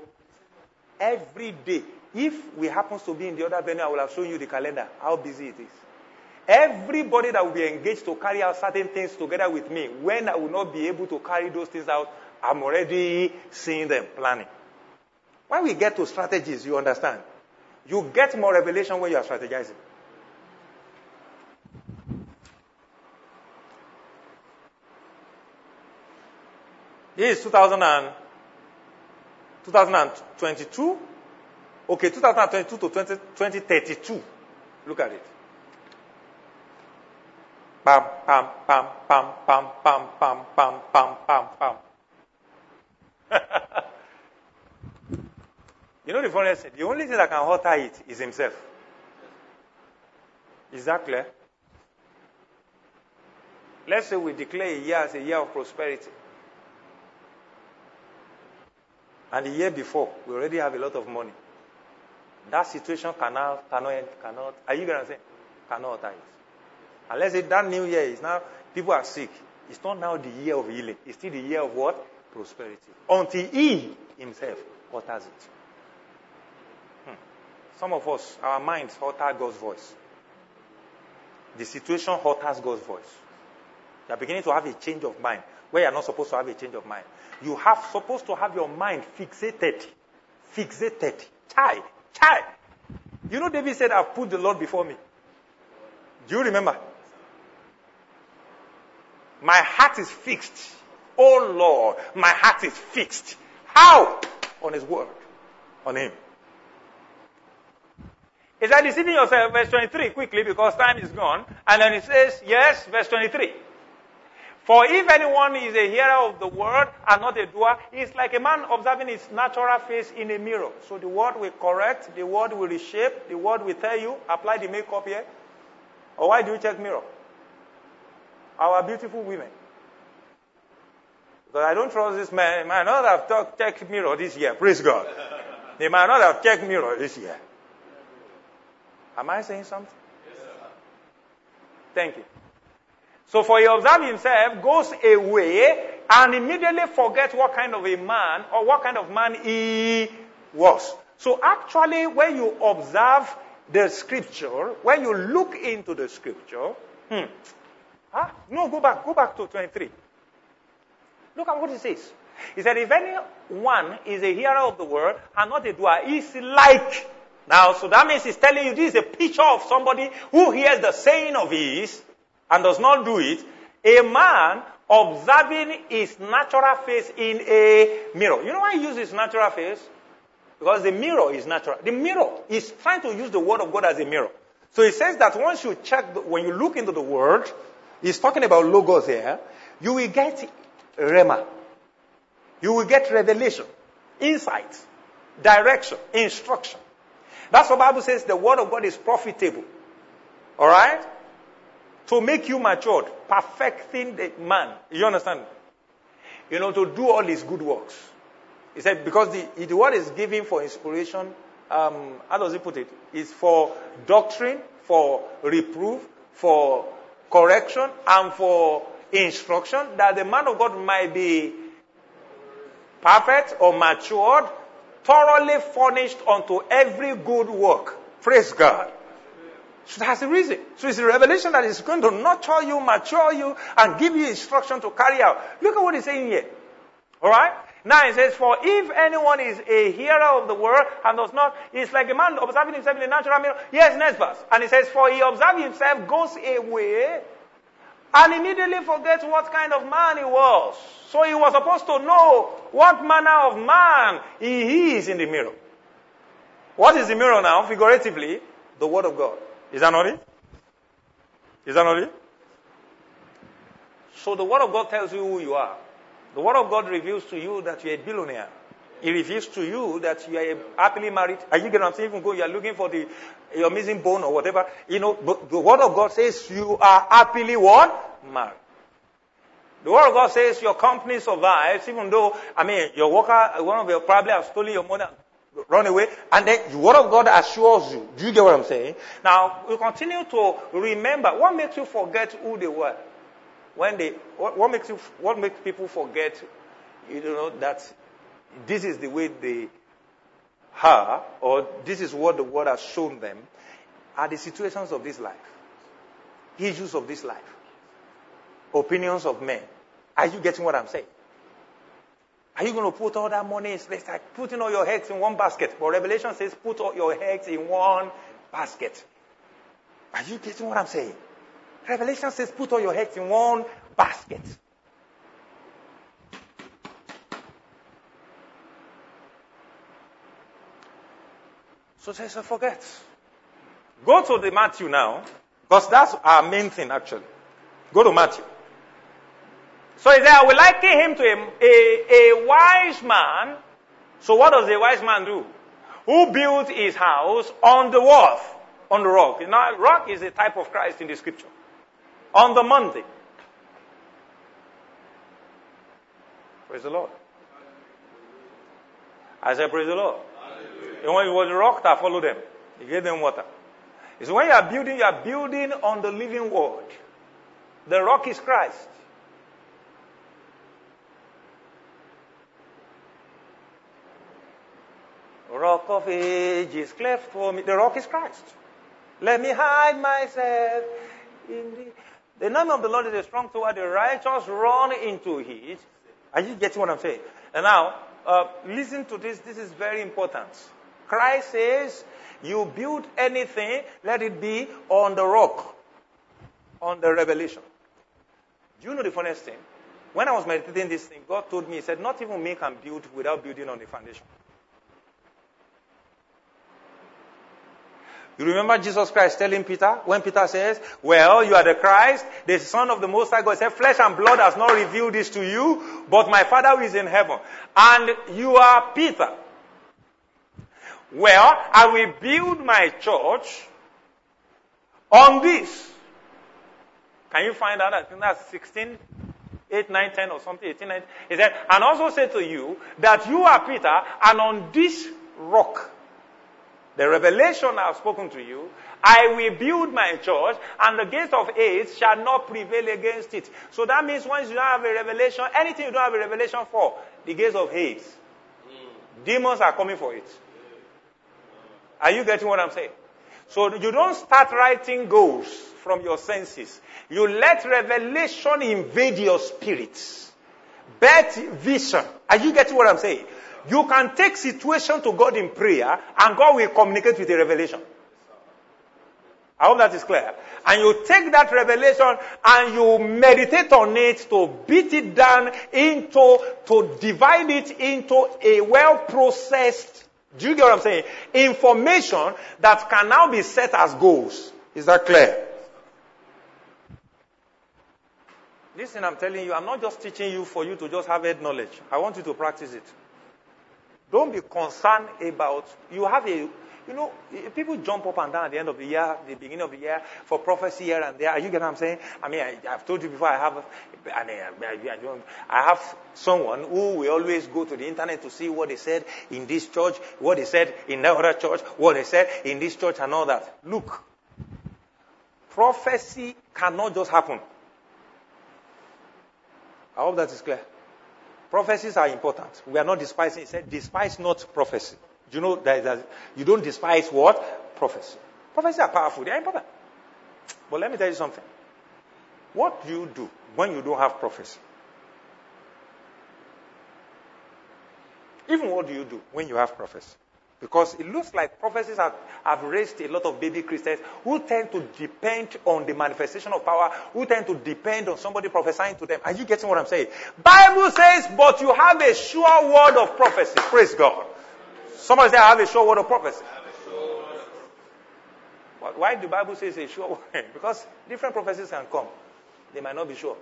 every day. If we happen to be in the other venue, I will have shown you the calendar, how busy it is. Everybody that will be engaged to carry out certain things together with me, when I will not be able to carry those things out, I'm already seeing them planning. When we get to strategies, you understand. You get more revelation when you are strategizing. Is 2000 and, 2022. Okay, 2022 to 20, 2032. Look at it. Pam, pam, pam, pam, pam, pam, pam, pam, pam, pam. you know the funny thing? The only thing that can alter it is himself. Is that clear? Let's say we declare a year as a year of prosperity. And the year before, we already have a lot of money. That situation cannot, cannot, cannot, are you going to say? Cannot alter it. Unless it, that new year is now, people are sick. It's not now the year of healing. It's still the year of what? Prosperity. Until he himself alters it. Hmm. Some of us, our minds alter God's voice. The situation alters God's voice. You are beginning to have a change of mind where you are not supposed to have a change of mind. You have supposed to have your mind fixated. Fixated. Chai. Chai. You know David said, I've put the Lord before me. Do you remember? My heart is fixed. Oh Lord, my heart is fixed. How? On His word. On Him. Is that deceiving yourself? Verse 23, quickly, because time is gone. And then it says, yes, verse 23. For if anyone is a hearer of the word and not a doer, is like a man observing his natural face in a mirror. So the word will correct, the word will reshape, the word will tell you, apply the makeup here. Or why do you check mirror? Our beautiful women. Because I don't trust this man. He might not have checked mirror this year. Praise God. They might not have checked mirror this year. Am I saying something? Yes, sir. Thank you. So for he observe himself, goes away, and immediately forgets what kind of a man or what kind of man he was. So actually, when you observe the scripture, when you look into the scripture, hmm, huh? no, go back, go back to 23. Look at what it says. He said, if anyone is a hearer of the word and not a doer, he's like. Now, so that means he's telling you this is a picture of somebody who hears the saying of his and does not do it, a man observing his natural face in a mirror. You know why he uses his natural face? Because the mirror is natural. The mirror is trying to use the word of God as a mirror. So he says that once you check, the, when you look into the word, he's talking about logos here, you will get rhema. You will get revelation, insight, direction, instruction. That's what Bible says the word of God is profitable. Alright? To make you matured, perfecting the man. You understand? You know, to do all his good works. He said, because the, the word is given for inspiration, um, how does he put it? It's for doctrine, for reproof, for correction, and for instruction, that the man of God might be perfect or matured, thoroughly furnished unto every good work. Praise God. So that's the reason. So it's a revelation that is going to nurture you, mature you, and give you instruction to carry out. Look at what he's saying here. Alright? Now it says, For if anyone is a hearer of the word and does not, it's like a man observing himself in the natural mirror. Yes, next verse. And he says, For he observes himself, goes away, and immediately forgets what kind of man he was. So he was supposed to know what manner of man he is in the mirror. What is the mirror now, figuratively? The Word of God. Is that not it? Is that not it? So the Word of God tells you who you are. The Word of God reveals to you that you're a billionaire. It reveals to you that you are happily married. Are you getting what I'm saying? Even go, you're looking for the, your missing bone or whatever. You know, but the Word of God says you are happily what? Married. The Word of God says your company survives, even though, I mean, your worker, one of your probably have stolen your money run away, and then the word of God assures you. Do you get what I'm saying? Now, we continue to remember. What makes you forget who they were? When they, what, what makes you, what makes people forget, you know, that this is the way they are, or this is what the word has shown them, are the situations of this life, issues of this life, opinions of men. Are you getting what I'm saying? Are you going to put all that money? It's like putting all your eggs in one basket. But Revelation says put all your eggs in one basket. Are you getting what I'm saying? Revelation says put all your eggs in one basket. So says, so forget. Go to the Matthew now, because that's our main thing actually. Go to Matthew. So he said, I will liken him to a, a, a wise man. So what does a wise man do? Who built his house on the wharf, on the rock. You know, rock is a type of Christ in the scripture. On the mountain. Praise the Lord. I said, Praise the Lord. And when it was the rock that followed them, he gave them water. It's when you are building, you are building on the living word. The rock is Christ. Rock of ages cleft for me. The rock is Christ. Let me hide myself in the. The name of the Lord is a strong tower. The righteous run into it. Are you getting what I'm saying? And now, uh, listen to this. This is very important. Christ says, you build anything, let it be on the rock, on the revelation. Do you know the funniest thing? When I was meditating this thing, God told me, He said, not even me can build without building on the foundation. You remember Jesus Christ telling Peter, when Peter says, Well, you are the Christ, the Son of the Most High God. He said, Flesh and blood has not revealed this to you, but my Father who is in heaven. And you are Peter. Well, I will build my church on this. Can you find out? I think that's 16, 8, 9, 10 or something, 18, 19. He said, and also say to you that you are Peter, and on this rock the revelation I have spoken to you, I will build my church, and the gates of Hades shall not prevail against it. So that means once you don't have a revelation, anything you don't have a revelation for, the gates of Hades, mm. demons are coming for it. Are you getting what I'm saying? So you don't start writing goals from your senses. You let revelation invade your spirits. Bet vision. Are you getting what I'm saying? You can take situation to God in prayer and God will communicate with a revelation. I hope that is clear. And you take that revelation and you meditate on it to beat it down into, to divide it into a well processed, do you get what I'm saying? Information that can now be set as goals. Is that clear? Listen, I'm telling you, I'm not just teaching you for you to just have head knowledge. I want you to practice it. Don't be concerned about, you have a, you know, people jump up and down at the end of the year, the beginning of the year, for prophecy here and there. You get what I'm saying? I mean, I, have told you before, I have, I, mean, I have someone who will always go to the internet to see what they said in this church, what they said in that other church, what they said in this church and all that. Look, prophecy cannot just happen. I hope that is clear. Prophecies are important. We are not despising. He said, despise not prophecy. Do you know that, you don't despise what? Prophecy. Prophecies are powerful. They are important. But let me tell you something. What do you do when you don't have prophecy? Even what do you do when you have prophecy? Because it looks like prophecies have, have raised a lot of baby Christians who tend to depend on the manifestation of power, who tend to depend on somebody prophesying to them. Are you getting what I'm saying? Bible says, but you have a sure word of prophecy. Praise God. Somebody say, I have a sure word of prophecy. But why the Bible says a sure word? because different prophecies can come. They might not be sure.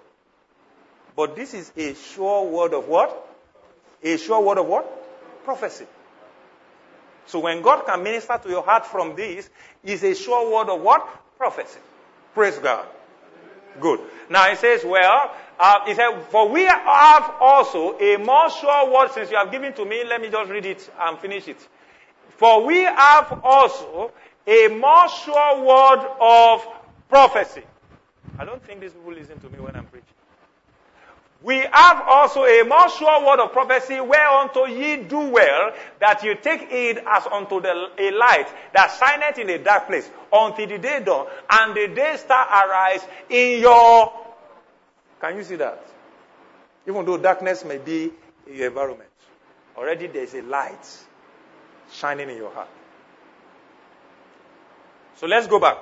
But this is a sure word of what? A sure word of what? Prophecy. So when God can minister to your heart from this, is a sure word of what? Prophecy. Praise God. Good. Now it says, well, uh, he said, for we have also a more sure word since you have given to me. Let me just read it and finish it. For we have also a more sure word of prophecy. I don't think these people listen to me when I'm preaching. We have also a more sure word of prophecy whereunto ye do well that you take heed as unto the, a light that shineth in a dark place until the day dawn and the day star arise in your. Can you see that? Even though darkness may be in your environment, already there is a light shining in your heart. So let's go back.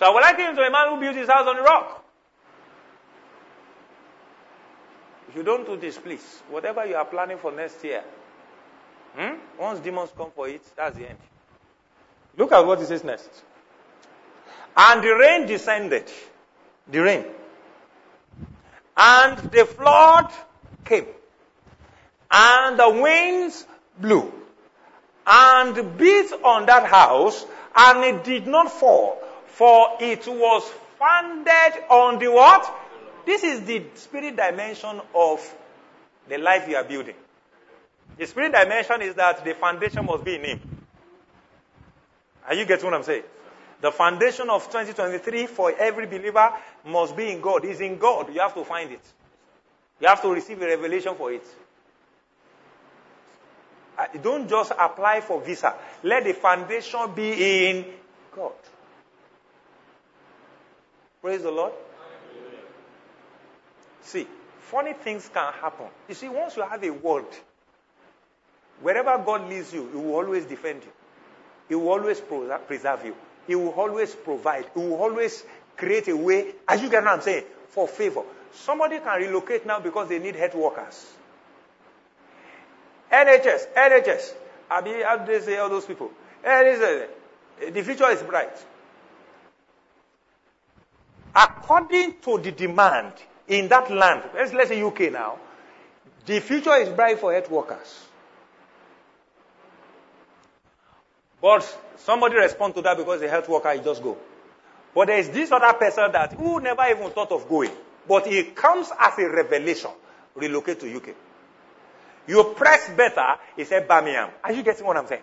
So I would like him to a man who built his house on the rock. If you don't do this, please, whatever you are planning for next year, hmm? once demons come for it, that's the end. Look at what he says next. And the rain descended. The rain. And the flood came. And the winds blew. And beat on that house, and it did not fall for it was founded on the what? This is the spirit dimension of the life you are building. The spirit dimension is that the foundation must be in Him. Are you getting what I'm saying? The foundation of 2023 for every believer must be in God. Is in God. You have to find it. You have to receive a revelation for it. Don't just apply for visa. Let the foundation be in God. Praise the Lord. See, funny things can happen. You see, once you have a word, wherever God leads you, He will always defend you. He will always preserve you. He will always provide. He will always create a way, as you get what I'm saying, for favor. Somebody can relocate now because they need health workers. NHS, NHS. Abi, how do they say all those people? Hey, the future is bright. According to the demand in that land, let's, let's say UK now, the future is bright for health workers. But somebody respond to that because the health worker just go. But there is this other person that who never even thought of going. But it comes as a revelation. Relocate to UK. You press better, he said Birmingham. Are you getting what I'm saying?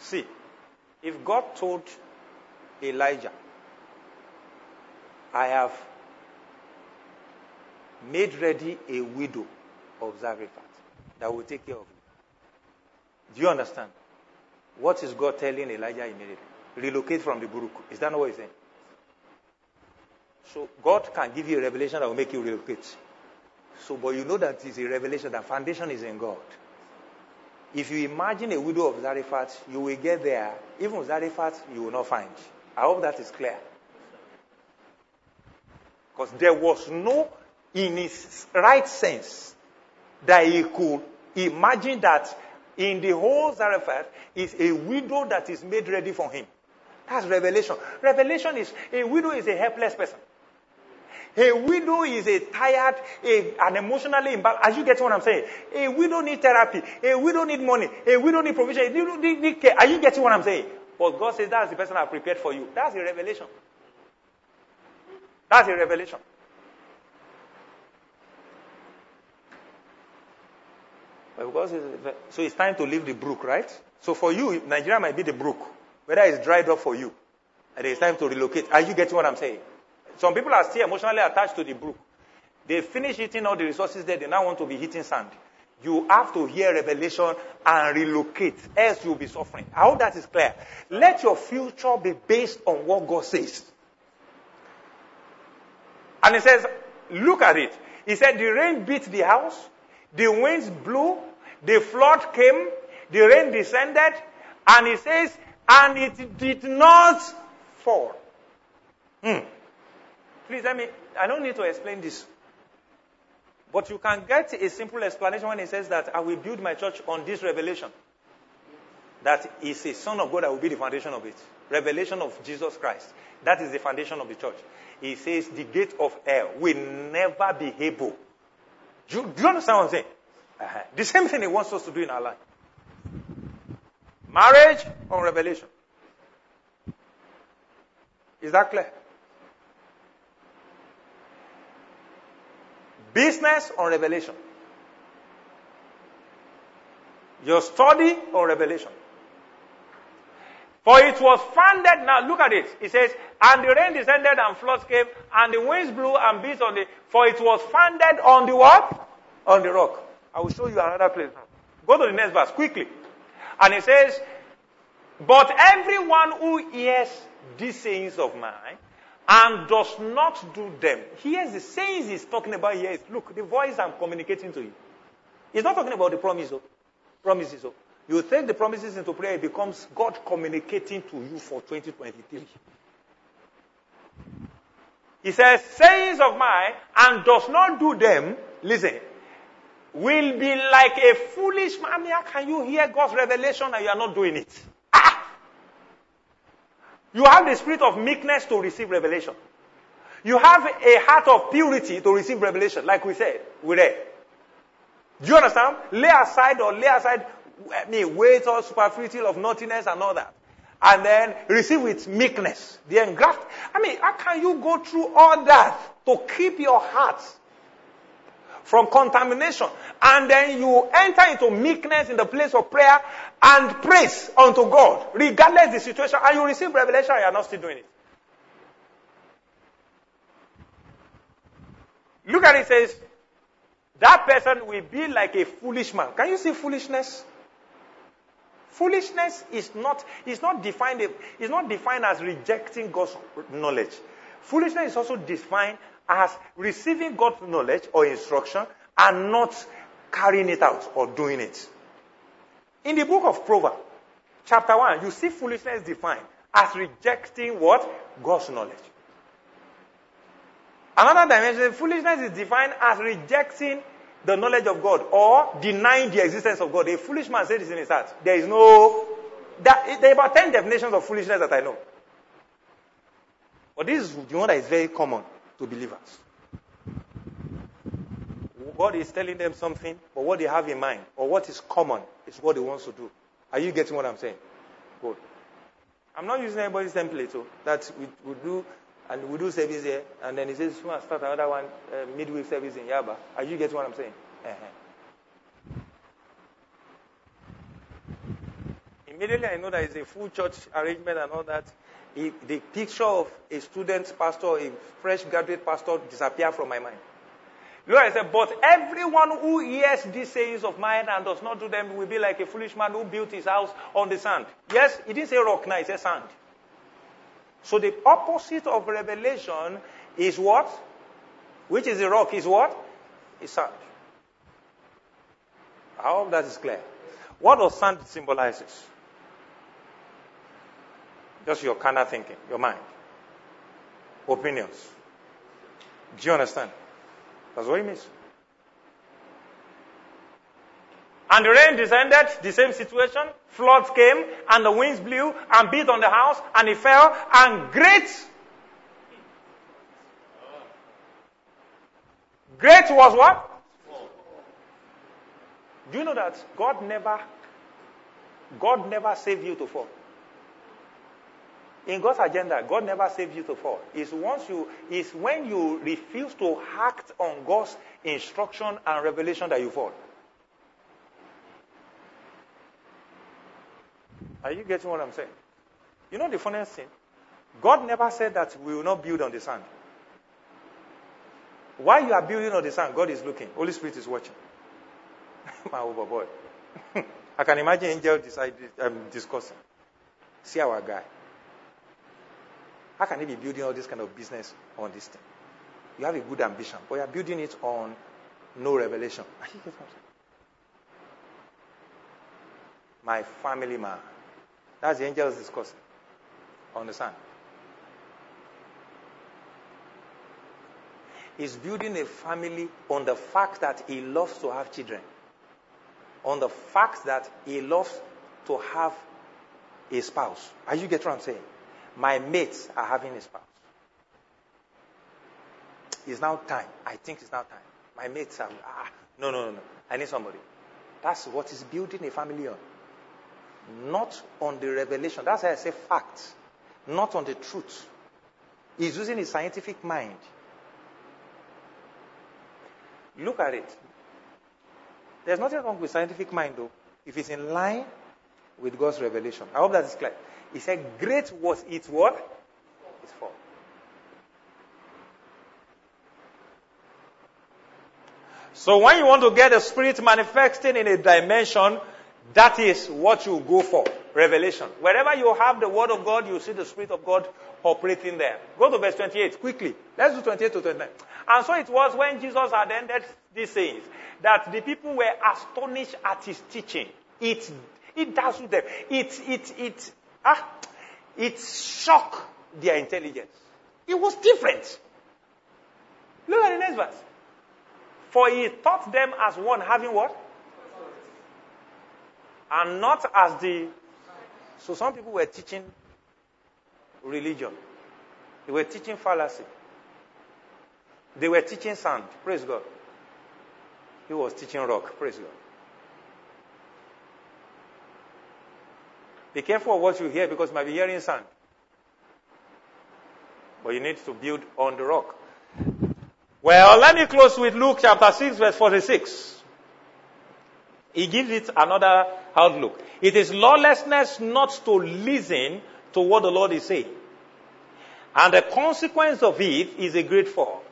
See, if God told Elijah, I have made ready a widow of Zarephath that will take care of you. Do you understand? What is God telling Elijah immediately? Relocate from the brook. Is that not what he's saying? So God can give you a revelation that will make you relocate. So, but you know that it's a revelation. The foundation is in God. If you imagine a widow of Zarephath, you will get there. Even Zarephath, you will not find. I hope that is clear. Because there was no, in his right sense, that he could imagine that in the whole Zarephath is a widow that is made ready for him. That's revelation. Revelation is a widow is a helpless person. A widow is a tired, a, an emotionally imbalanced. As you get what I'm saying, a widow need therapy. A widow need money. A widow need provision. A widow need, care. Are you getting what I'm saying? But God says that's the person I prepared for you. That's a revelation. That's a revelation. Because so it's time to leave the brook, right? So for you, Nigeria might be the brook, whether it's dried up for you, and it's time to relocate. Are you getting what I'm saying? Some people are still emotionally attached to the brook. They finish eating all the resources there, they now want to be hitting sand. You have to hear revelation and relocate, else you'll be suffering. I hope that is clear. Let your future be based on what God says. And he says, look at it. He said, the rain beat the house, the winds blew, the flood came, the rain descended, and he says, and it did not fall. Hmm. Please let me, I don't need to explain this. But you can get a simple explanation when he says that I will build my church on this revelation. That is a son of God that will be the foundation of it. Revelation of Jesus Christ. That is the foundation of the church. He says the gate of hell will never be able. Do you, do you understand what I'm saying? Uh-huh. The same thing he wants us to do in our life. Marriage on revelation. Is that clear? Business or revelation. Your study or revelation. For it was founded, now look at it. It says, and the rain descended and floods came, and the winds blew and beat on the, for it was founded on the what? On the rock. I will show you another place now. Go to the next verse quickly. And it says, but everyone who hears these sayings of mine and does not do them. Here's the sayings he's talking about here. Is, look, the voice I'm communicating to you. He's not talking about the promise, oh. promises. Oh. You take the promises into prayer, it becomes God communicating to you for 2023. He says, sayings of mine and does not do them, listen, will be like a foolish man. How can you hear God's revelation and you are not doing it? You have the spirit of meekness to receive revelation. You have a heart of purity to receive revelation, like we said, we read. Do you understand? Lay aside or lay aside I mean, weight or superfluity of naughtiness and all that. And then receive with meekness. The engraft. I mean, how can you go through all that to keep your heart from contamination. And then you enter into meekness in the place of prayer and praise unto God, regardless the situation, and you receive revelation you are not still doing it. Look at it, it says, that person will be like a foolish man. Can you see foolishness? Foolishness is not, is not defined, is not defined as rejecting God's knowledge. Foolishness is also defined as receiving God's knowledge or instruction and not carrying it out or doing it. In the book of Proverbs, chapter 1, you see foolishness defined as rejecting what? God's knowledge. Another dimension, foolishness is defined as rejecting the knowledge of God or denying the existence of God. A foolish man says this in his heart. There is no. There are about 10 definitions of foolishness that I know. But this is the one that is very common to believers. God is telling them something, but what they have in mind, or what is common, is what they want to do. Are you getting what I'm saying? Good. I'm not using anybody's template, so that we, we do, and we do service here, and then he says, we start another one, uh, midweek service in Yaba. Are you getting what I'm saying? Uh-huh. Immediately I know that it's a full church arrangement and all that. The picture of a student pastor, a fresh graduate pastor disappear from my mind. Look, I said, but everyone who hears these sayings of mine and does not do them will be like a foolish man who built his house on the sand. Yes, it didn't say rock now, it said sand. So the opposite of revelation is what? Which is the rock? Is what? Is sand. I hope that is clear. What does sand symbolizes? Just your kind of thinking, your mind, opinions. Do you understand? That's what it means. And the rain descended, the same situation. Floods came, and the winds blew and beat on the house, and it fell, and great, great was what? Do you know that God never, God never saved you to fall? In God's agenda, God never saves you to fall. It's once you, it's when you refuse to act on God's instruction and revelation that you fall. Are you getting what I'm saying? You know the funniest thing? God never said that we will not build on the sand. While you are building on the sand, God is looking. Holy Spirit is watching. My overboard. I can imagine angel decide, um, discussing. See our guy. How can he be building all this kind of business on this thing? You have a good ambition, but you are building it on no revelation. My family man. That's the angels discussing. Understand? He's building a family on the fact that he loves to have children. On the fact that he loves to have a spouse. Are you get what I'm saying? My mates are having a spouse. It's now time. I think it's now time. My mates are, ah, no, no, no, no. I need somebody. That's what is building a family on. Not on the revelation. That's why I say facts. Not on the truth. He's using his scientific mind. Look at it. There's nothing wrong with scientific mind, though, if it's in line with God's revelation. I hope that is clear. He said, Great was its what? Its fall. So when you want to get the Spirit manifesting in a dimension, that is what you go for. Revelation. Wherever you have the Word of God, you see the Spirit of God operating there. Go to verse 28 quickly. Let's do 28 to 29. And so it was when Jesus had ended these sayings that the people were astonished at his teaching. It, it dazzled them. It, it, it Ah, it shocked their intelligence. It was different. Look at the next verse. For he taught them as one having what? And not as the. So some people were teaching religion. They were teaching fallacy. They were teaching sand. Praise God. He was teaching rock. Praise God. Be careful of what you hear because you might be hearing sand. But you need to build on the rock. Well, let me close with Luke chapter 6 verse 46. He gives it another outlook. It is lawlessness not to listen to what the Lord is saying. And the consequence of it is a great fall.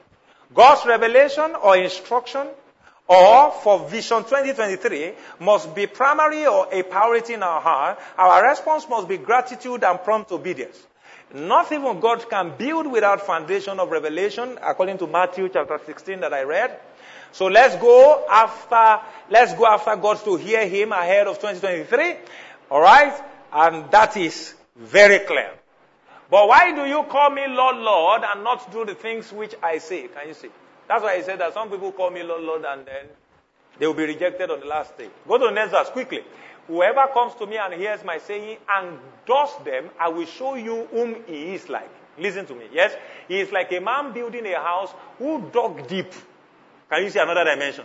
God's revelation or instruction or for Vision 2023 must be primary or a priority in our heart. Our response must be gratitude and prompt obedience. Not even God can build without foundation of revelation, according to Matthew chapter 16 that I read. So let's go after, let's go after God to hear Him ahead of 2023. Alright? And that is very clear. But why do you call me Lord, Lord, and not do the things which I say? Can you see? That's why I said that some people call me Lord, Lord, and then They will be rejected on the last day. Go to the next verse quickly. Whoever comes to me and hears my saying and does them, I will show you whom he is like. Listen to me. Yes? He is like a man building a house who dug deep. Can you see another dimension?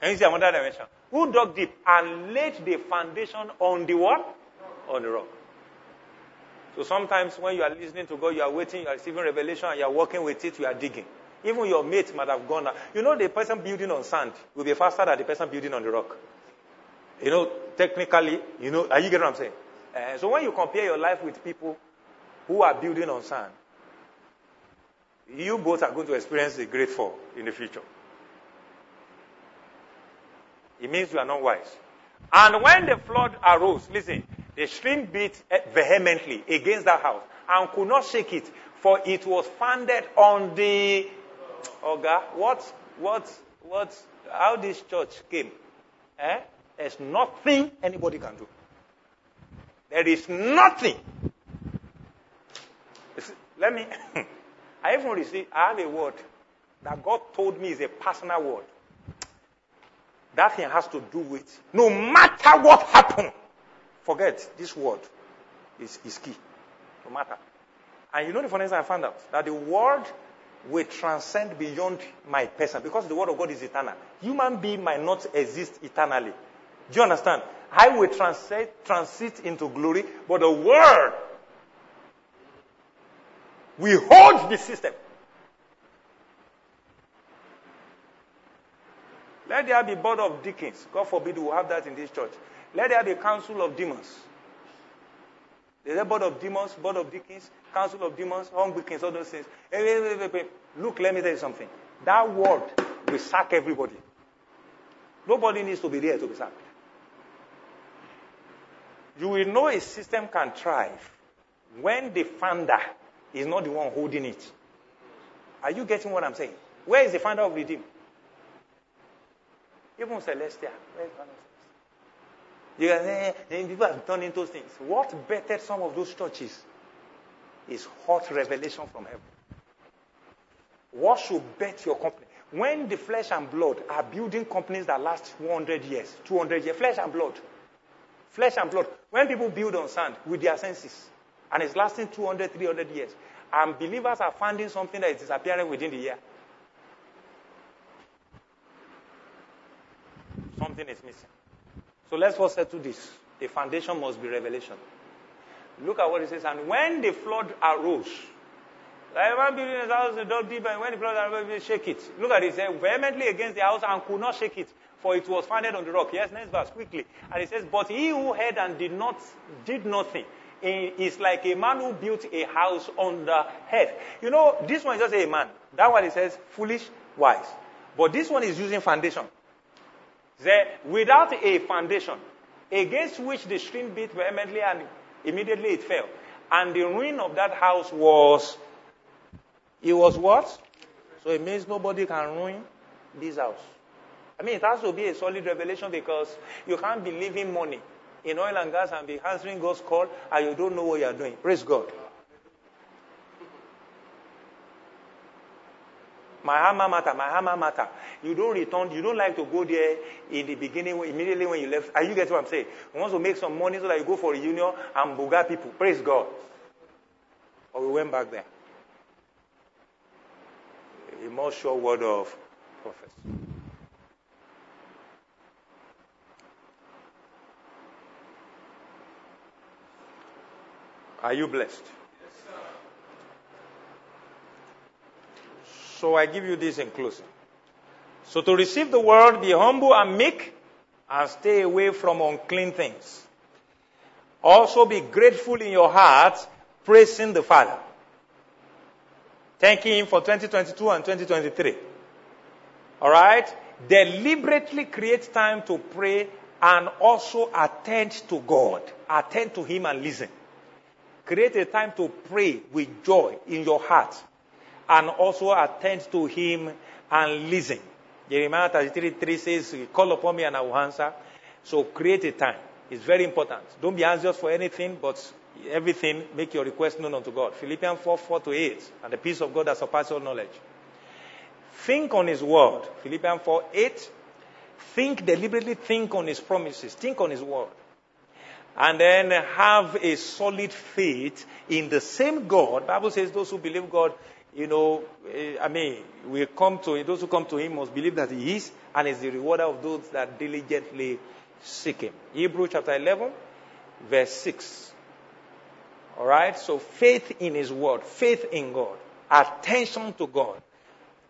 Can you see another dimension? Who dug deep and laid the foundation on the what? On the rock. So sometimes when you are listening to God, you are waiting, you are receiving revelation, and you are working with it, you are digging. Even your mate might have gone. You know, the person building on sand will be faster than the person building on the rock. You know, technically, you know, are you getting what I'm saying? Uh, so when you compare your life with people who are building on sand, you both are going to experience a great fall in the future. It means you are not wise. And when the flood arose, listen, the stream beat vehemently against that house and could not shake it, for it was founded on the. Oga, what, what, what, how this church came? Eh? There's nothing anybody can do. There is nothing. Let me. I even received. I have a word that God told me is a personal word. That thing has to do with no matter what happened. Forget this word is, is key. No matter. And you know the funny thing I found out that the word will transcend beyond my person because the word of God is eternal. Human being might not exist eternally. Do you understand? I will transit, transit into glory, but the word we hold the system. Let there be board of deacons. God forbid we have that in this church. Let there be council of demons. There's a board of demons, board of deacons, council of demons, hungry kings, all those things. Look, let me tell you something. That word will sack everybody. Nobody needs to be there to be sacked. You will know a system can thrive when the founder is not the one holding it. Are you getting what I'm saying? Where is the founder of Redeem? Even Celestia. Where is you can say, people have turned into things. What bettered some of those churches is hot revelation from heaven. What should bet your company? When the flesh and blood are building companies that last 100 years, 200 years, flesh and blood, Flesh and blood. When people build on sand with their senses, and it's lasting 200, 300 years, and believers are finding something that is disappearing within the year. Something is missing. So let's first settle this. The foundation must be revelation. Look at what it says. And when the flood arose, like one building his house, dug deep, and when the flood arose, shake it. Look at it. It said, vehemently against the house and could not shake it for it was founded on the rock. Yes, next verse, quickly. And it says, But he who heard and did not did nothing is like a man who built a house on the head. You know, this one is just a man. That one it says foolish, wise. But this one is using foundation. There, without a foundation, against which the stream beat vehemently and immediately it fell. And the ruin of that house was, it was what? So it means nobody can ruin this house. I mean, it has to be a solid revelation because you can't be leaving money in oil and gas and be answering God's call and you don't know what you are doing. Praise God. My hammer matter, my hammer matter. You don't return, you don't like to go there in the beginning, immediately when you left. Are you get what I'm saying? You want to make some money so that you go for a union and buga people. Praise God. Or we went back there. A more sure word of prophecy. Are you blessed? So I give you this in closing. So to receive the word, be humble and meek and stay away from unclean things. Also be grateful in your heart, praising the Father. Thanking Him for 2022 and 2023. Alright? Deliberately create time to pray and also attend to God. Attend to Him and listen. Create a time to pray with joy in your heart and also attend to Him and listen. Jeremiah 33 3 says, Call upon me and I will answer. So create a time. It's very important. Don't be anxious for anything, but everything, make your request known unto God. Philippians 4 4 to 8. And the peace of God that surpasses all knowledge. Think on His word. Philippians 4 8. Think deliberately, think on his promises, think on his word. And then have a solid faith in the same God. Bible says those who believe God, you know, eh, I mean, we come to those who come to him must believe that he is and is the rewarder of those that diligently seek him. Hebrew chapter 11, verse 6. All right? So faith in his word, faith in God, attention to God,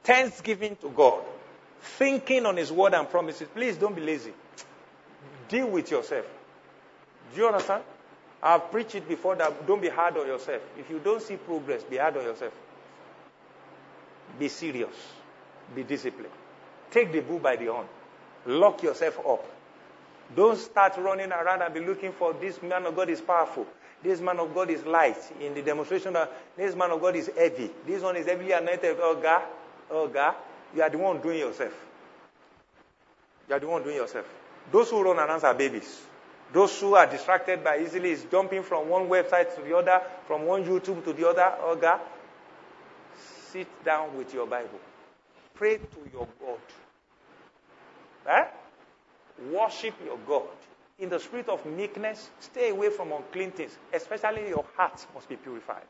thanksgiving to God, thinking on his word and promises. Please don't be lazy. Deal with yourself. Do you understand? I've preached it before that don't be hard on yourself. If you don't see progress, be hard on yourself. Be serious. Be disciplined. Take the bull by the horn. Lock yourself up. Don't start running around and be looking for this man of God is powerful. This man of God is light. In the demonstration, that this man of God is heavy. This one is heavily anointed. Oh God, oh God, you are the one doing yourself. You are the one doing yourself. Those who run around are babies. Those who are distracted by easily is jumping from one website to the other, from one YouTube to the other. Oh God, sit down with your Bible. Pray to your God. Eh? Worship your God. In the spirit of meekness, stay away from unclean things, especially your heart must be purified.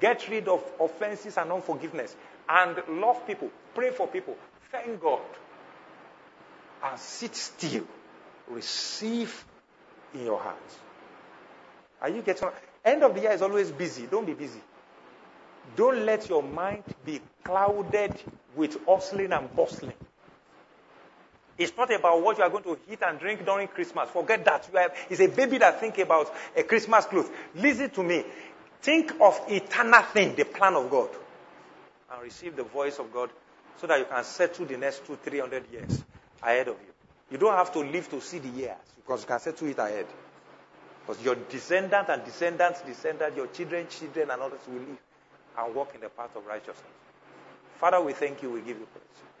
Get rid of offenses and unforgiveness. And love people. Pray for people. Thank God. And sit still. Receive in your heart. Are you getting? End of the year is always busy. Don't be busy. Don't let your mind be clouded with hustling and bustling. It's not about what you are going to eat and drink during Christmas. Forget that. You have, it's a baby that think about a Christmas clothes. Listen to me. Think of eternal thing, the plan of God, and receive the voice of God so that you can settle the next two, three hundred years ahead of you. You don't have to live to see the years because you can settle it ahead. Because your descendant and descendants, descendants, your children, children, and others will live and walk in the path of righteousness. Father, we thank you. We give you praise.